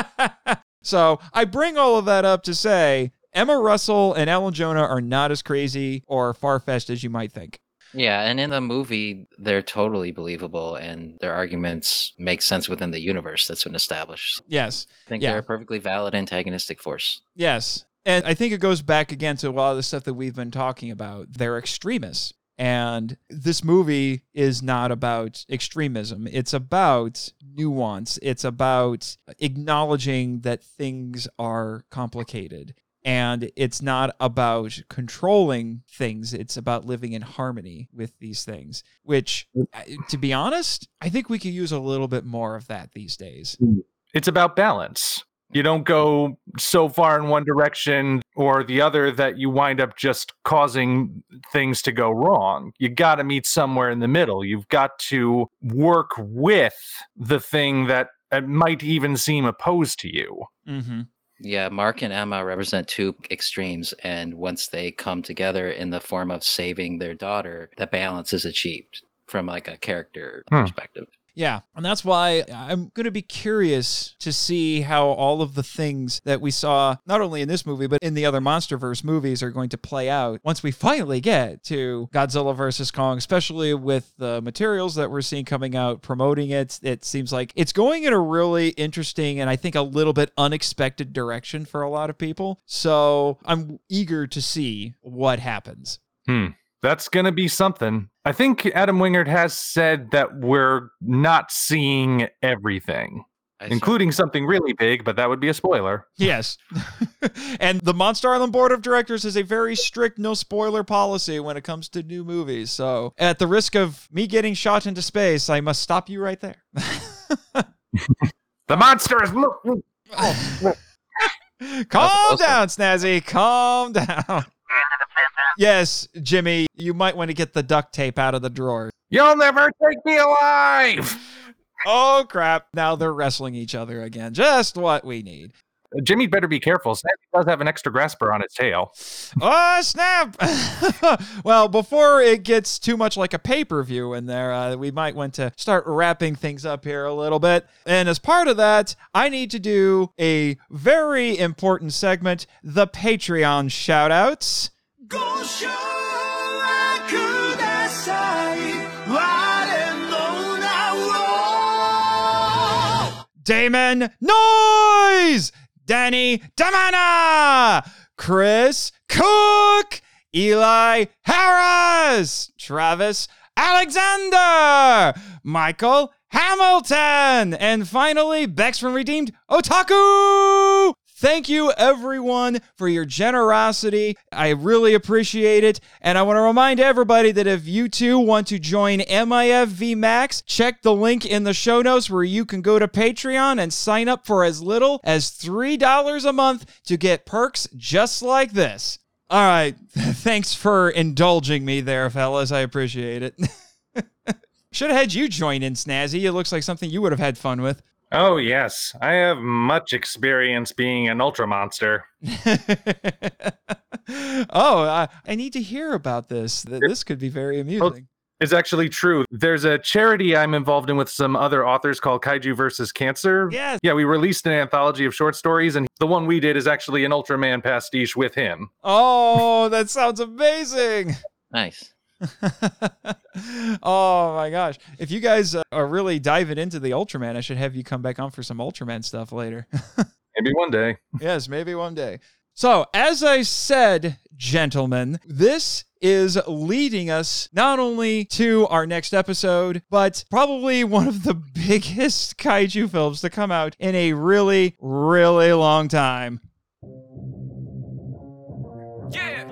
so I bring all of that up to say Emma Russell and Alan Jonah are not as crazy or far fetched as you might think. Yeah, and in the movie, they're totally believable, and their arguments make sense within the universe that's been established. Yes. I think Yeah. they're a perfectly valid antagonistic force. Yes. And I think it goes back again to a lot of the stuff that we've been talking about. They're extremists. And this movie is not about extremism. It's about nuance. It's about acknowledging that things are complicated. And it's not about controlling things. It's about living in harmony with these things, which, uh, to be honest, I think we could use a little bit more of that these days. It's about balance. You don't go so far in one direction or the other that you wind up just causing things to go wrong. You got to meet somewhere in the middle. You've got to work with the thing that uh, might even seem opposed to you. Mm-hmm. Yeah, Mark and Emma represent two extremes, and once they come together in the form of saving their daughter, the balance is achieved from like a character Hmm. perspective. Yeah, and that's why I'm going to be curious to see how all of the things that we saw, not only in this movie, but in the other Monsterverse movies, are going to play out once we finally get to Godzilla versus Kong, especially with the materials that we're seeing coming out promoting it. It seems like it's going in a really interesting and I think a little bit unexpected direction for a lot of people. So I'm eager to see what happens. Hmm. That's going to be something. I think Adam Wingard has said that we're not seeing everything, including something really big, but that would be a spoiler. Yes. and the Monster Island Board of Directors has a very strict no spoiler policy when it comes to new movies. So, at the risk of me getting shot into space, I must stop you right there. The monster is. Look Calm down, Snazzy. Calm down. Yes, Jimmy, you might want to get the duct tape out of the drawer. You'll never take me alive. Oh, crap. Now they're wrestling each other again. Just what we need. Jimmy better be careful. Snazzy does have an extra grasper on its tail. Oh, snap! well, before it gets too much like a pay per view in there, uh, we might want to start wrapping things up here a little bit. And as part of that, I need to do a very important segment the Patreon shout outs. Damon Noyes, Danny DiManna, Chris Cooke, Eli Harris, Travis Alexander, Michael Hamilton, and finally Bex from Redeemed Otaku. Thank you, everyone, for your generosity. I really appreciate it. And I want to remind everybody that if you too want to join MIFV Max, check the link in the show notes where you can go to Patreon and sign up for as little as $3 a month to get perks just like this. All right. Thanks for indulging me there, fellas. I appreciate it. Should have had you join in, Snazzy. It looks like something you would have had fun with. Oh, yes. I have much experience being an ultra monster. oh, I, I, need to hear about this. This could be very oh, amusing. It's actually true. There's a charity I'm involved in with some other authors called Kaiju versus Cancer. Yes. Yeah, we released an anthology of short stories, and the one we did is actually an Ultraman pastiche with him. Oh, that sounds amazing. Nice. oh my gosh. If you guys uh, are really diving into the Ultraman, I should have you come back on for some Ultraman stuff later. maybe one day. yes, maybe one day. So, as I said, gentlemen, this is leading us not only to our next episode, but probably one of the biggest kaiju films to come out in a really, really long time. Yeah.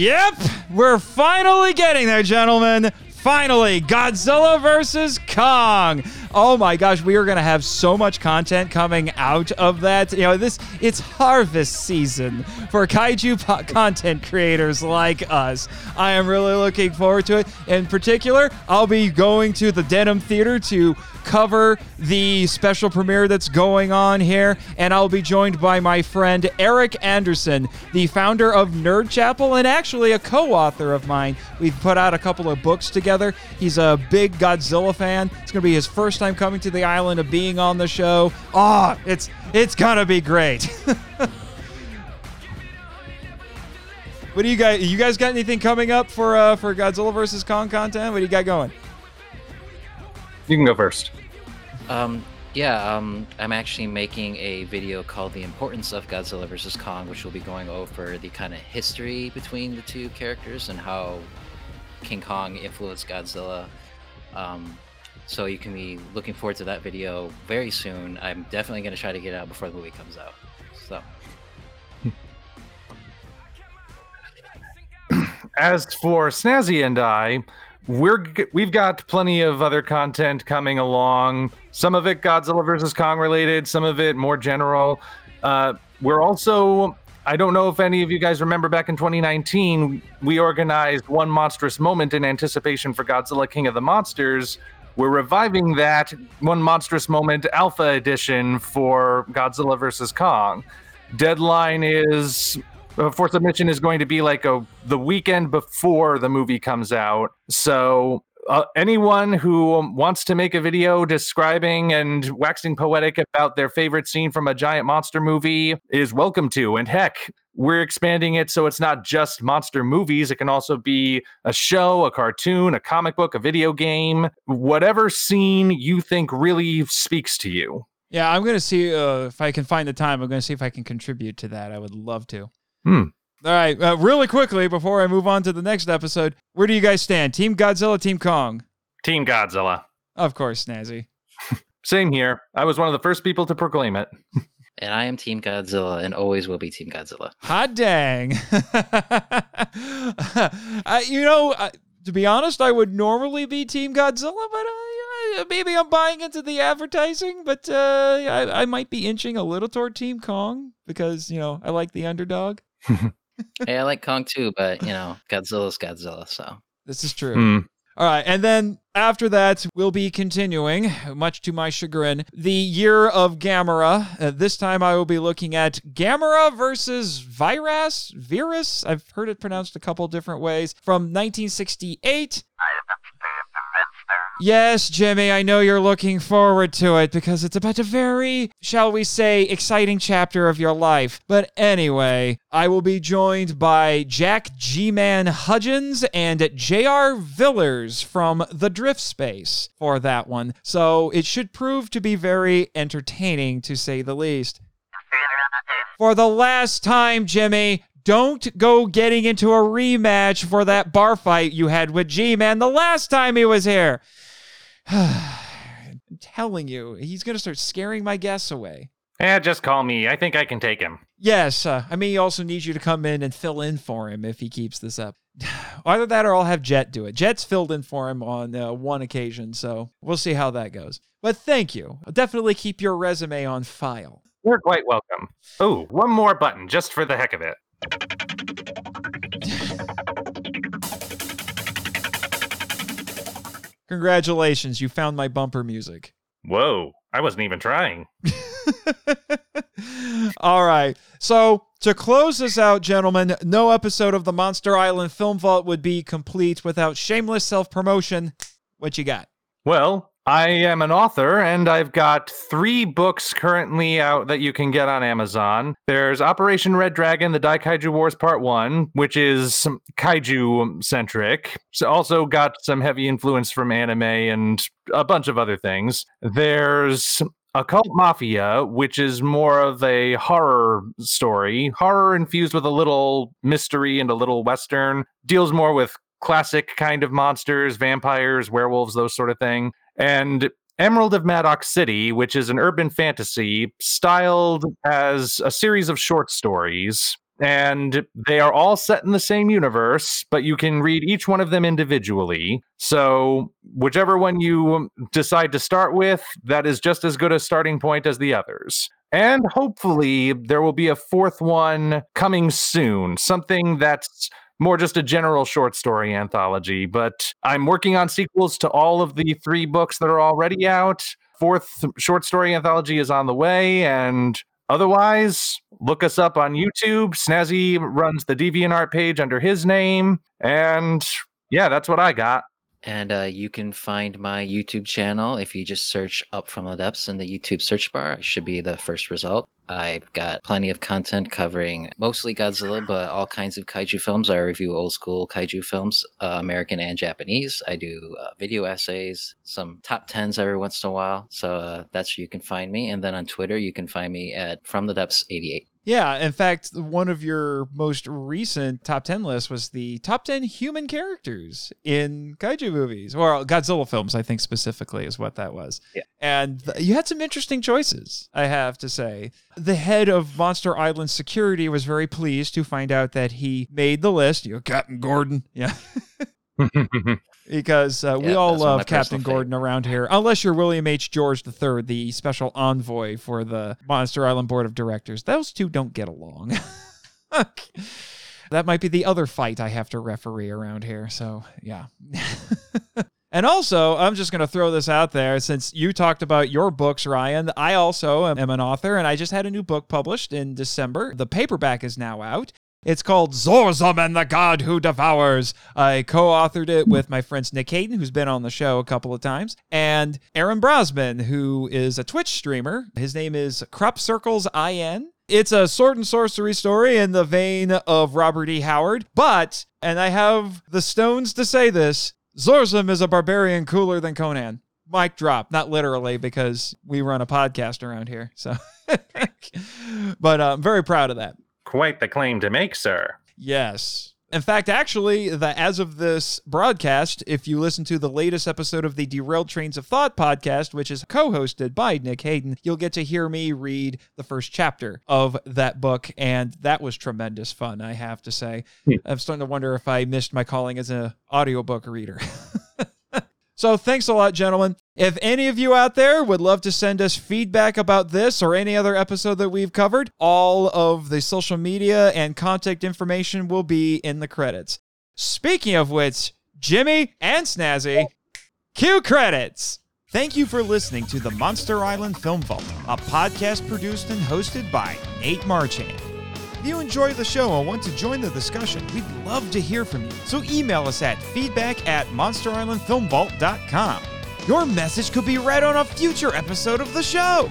Yep, we're finally getting there, gentlemen. Finally, Godzilla versus Kong. Oh my gosh, we are going to have so much content coming out of that. You know, this it's harvest season for kaiju po- content creators like us. I am really looking forward to it. In particular, I'll be going to the Denim Theater to cover the special premiere that's going on here, and I'll be joined by my friend Eric Anderson, the founder of Nerd Chapel and actually a co author of mine. We've put out a couple of books together. He's a big Godzilla fan. It's going to be his first time coming to the island of being on the show. Ah, oh, it's it's gonna be great. what do you guys? You guys got anything coming up for uh, for Godzilla versus Kong content? What do you got going? You can go first. Um, yeah, um, I'm actually making a video called "The Importance of Godzilla vs Kong," which will be going over the kind of history between the two characters and how King Kong influenced Godzilla. Um, so you can be looking forward to that video very soon. I'm definitely going to try to get out before the movie comes out. So. As for Snazzy and I, we're we've got plenty of other content coming along. Some of it Godzilla versus Kong related, some of it more general. Uh, we're also I don't know if any of you guys remember back in 2019, we organized one monstrous moment in anticipation for Godzilla King of the Monsters. We're reviving that one monstrous moment alpha edition for Godzilla versus Kong. Deadline is for submission is going to be like a the weekend before the movie comes out. So uh, anyone who wants to make a video describing and waxing poetic about their favorite scene from a giant monster movie is welcome to. And heck, we're expanding it so it's not just monster movies. It can also be a show, a cartoon, a comic book, a video game, whatever scene you think really speaks to you. Yeah, I'm going to see uh, if I can find the time. I'm going to see if I can contribute to that. I would love to. Hmm. All right, uh, really quickly before I move on to the next episode, where do you guys stand? Team Godzilla, Team Kong? Team Godzilla. Of course, Snazzy. Same here. I was one of the first people to proclaim it. and I am Team Godzilla and always will be Team Godzilla. Hot dang. uh, you know, uh, to be honest, I would normally be Team Godzilla, but uh, maybe I'm buying into the advertising. But uh, I, I might be inching a little toward Team Kong because, you know, I like the underdog hey, I like Kong too, but you know, Godzilla's Godzilla, so this is true. Mm. All right, and then after that, we'll be continuing, much to my chagrin, the year of Gamera. Uh, this time I will be looking at Gamera versus Virus. Virus? I've heard it pronounced a couple different ways. From 1968. Yes, Jimmy, I know you're looking forward to it because it's about a very, shall we say, exciting chapter of your life. But anyway, I will be joined by Jack G Man Hudgens and J.R. Villers from The Drift Space for that one. So it should prove to be very entertaining, to say the least. For the last time, Jimmy, don't go getting into a rematch for that bar fight you had with G Man the last time he was here. I'm telling you, he's going to start scaring my guests away. Yeah, just call me. I think I can take him. Yes, uh, I mean, he also needs you to come in and fill in for him if he keeps this up. Either that or I'll have Jet do it. Jet's filled in for him on uh, one occasion, so we'll see how that goes. But thank you. I'll definitely keep your resume on file. You're quite welcome. Oh, one more button just for the heck of it. Congratulations, you found my bumper music. Whoa, I wasn't even trying. All right. So, to close this out, gentlemen, no episode of the Monster Island Film Vault would be complete without shameless self promotion. What you got? Well, I am an author and I've got three books currently out that you can get on Amazon. There's Operation Red Dragon, The Daikaiju Wars Part 1, which is kaiju centric. It's also got some heavy influence from anime and a bunch of other things. There's Occult Mafia, which is more of a horror story, horror infused with a little mystery and a little western, deals more with classic kind of monsters, vampires, werewolves, those sort of thing and Emerald of Maddox City, which is an urban fantasy styled as a series of short stories. And they are all set in the same universe, but you can read each one of them individually. So, whichever one you decide to start with, that is just as good a starting point as the others. And hopefully, there will be a fourth one coming soon, something that's more just a general short story anthology. But I'm working on sequels to all of the three books that are already out. Fourth short story anthology is on the way. And otherwise, look us up on YouTube. Snazzy runs the DeviantArt page under his name. And yeah, that's what I got. And uh, you can find my YouTube channel if you just search Up From the Depths in the YouTube search bar. It should be the first result. I've got plenty of content covering mostly Godzilla, but all kinds of kaiju films. I review old school kaiju films, uh, American and Japanese. I do uh, video essays, some top tens every once in a while. So uh, that's where you can find me. And then on Twitter, you can find me at From the Depths 88. Yeah, in fact, one of your most recent top 10 lists was the top 10 human characters in kaiju movies, or Godzilla films, I think specifically is what that was. Yeah. And th- you had some interesting choices, I have to say. The head of Monster Island Security was very pleased to find out that he made the list. You know, Captain Gordon. Yeah. because uh, we all that's one of my love Captain Gordon around here, unless you're William H. George III, the special envoy for the Monster Island Board of Directors. Those two don't get along. that might be the other fight I have to referee around here. So, yeah. And also, I'm just going to throw this out there since you talked about your books, Ryan. I also am, am an author, and I just had a new book published in December. The paperback is now out. It's called Zorzum and the God Who Devours. I co authored it with my friends Nick Hayden, who's been on the show a couple of times, and Aaron Brosman, who is a Twitch streamer. His name is Crop Circles IN. It's a sword and sorcery story in the vein of Robert E. Howard, but, and I have the stones to say this, Zorzum is a barbarian cooler than Conan. Mic drop, not literally, because we run a podcast around here. So, but uh, I'm very proud of that. Quite the claim to make, sir. Yes. In fact, actually, the as of this broadcast, if you listen to the latest episode of the Derailed Trains of Thought podcast, which is co-hosted by Nick Hayden, you'll get to hear me read the first chapter of that book, and that was tremendous fun, I have to say. Hmm. I'm starting to wonder if I missed my calling as an audiobook reader. So thanks a lot, gentlemen. If any of you out there would love to send us feedback about this or any other episode that we've covered, all of the social media and contact information will be in the credits. Speaking of which, Jimmy, and Snazzy. Cue credits! Thank you for listening to the Monster Island Film Vault, a podcast produced and hosted by Nate Marchand. If you enjoy the show and want to join the discussion, we'd love to hear from you. So email us at feedback at monsterislandfilmvault.com. Your message could be read on a future episode of the show.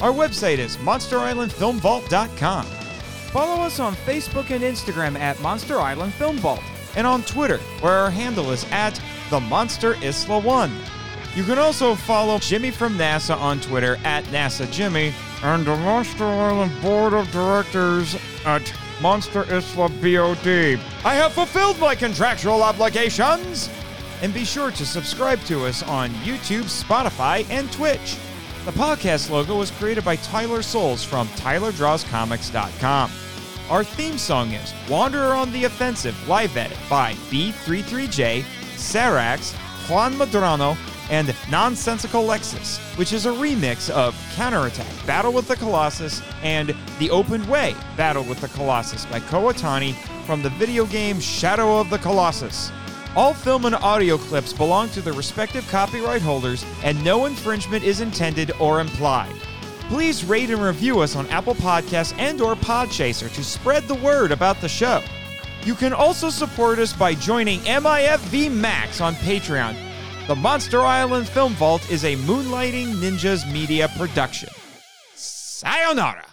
Our website is monsterislandfilmvault.com. Follow us on Facebook and Instagram at Monster Island Film Vault, and on Twitter, where our handle is at the Monster Isla One. You can also follow Jimmy from NASA on Twitter at NASA Jimmy and the Monster Island Board of Directors at Monster Isla BOD. I have fulfilled my contractual obligations! And be sure to subscribe to us on YouTube, Spotify, and Twitch. The podcast logo was created by Tyler Souls from TylerDrawsComics.com. Our theme song is Wanderer on the Offensive live edit by B33J, Sarax, Juan Madrano, and Nonsensical Lexus, which is a remix of Counterattack Battle with the Colossus and The Open Way Battle with the Colossus by Kow Otani from the video game Shadow of the Colossus. All film and audio clips belong to the respective copyright holders, and no infringement is intended or implied. Please rate and review us on Apple Podcasts and or Podchaser to spread the word about the show. You can also support us by joining MIFV Max on Patreon. The Monster Island Film Vault is a Moonlighting Ninjas Media production. Sayonara!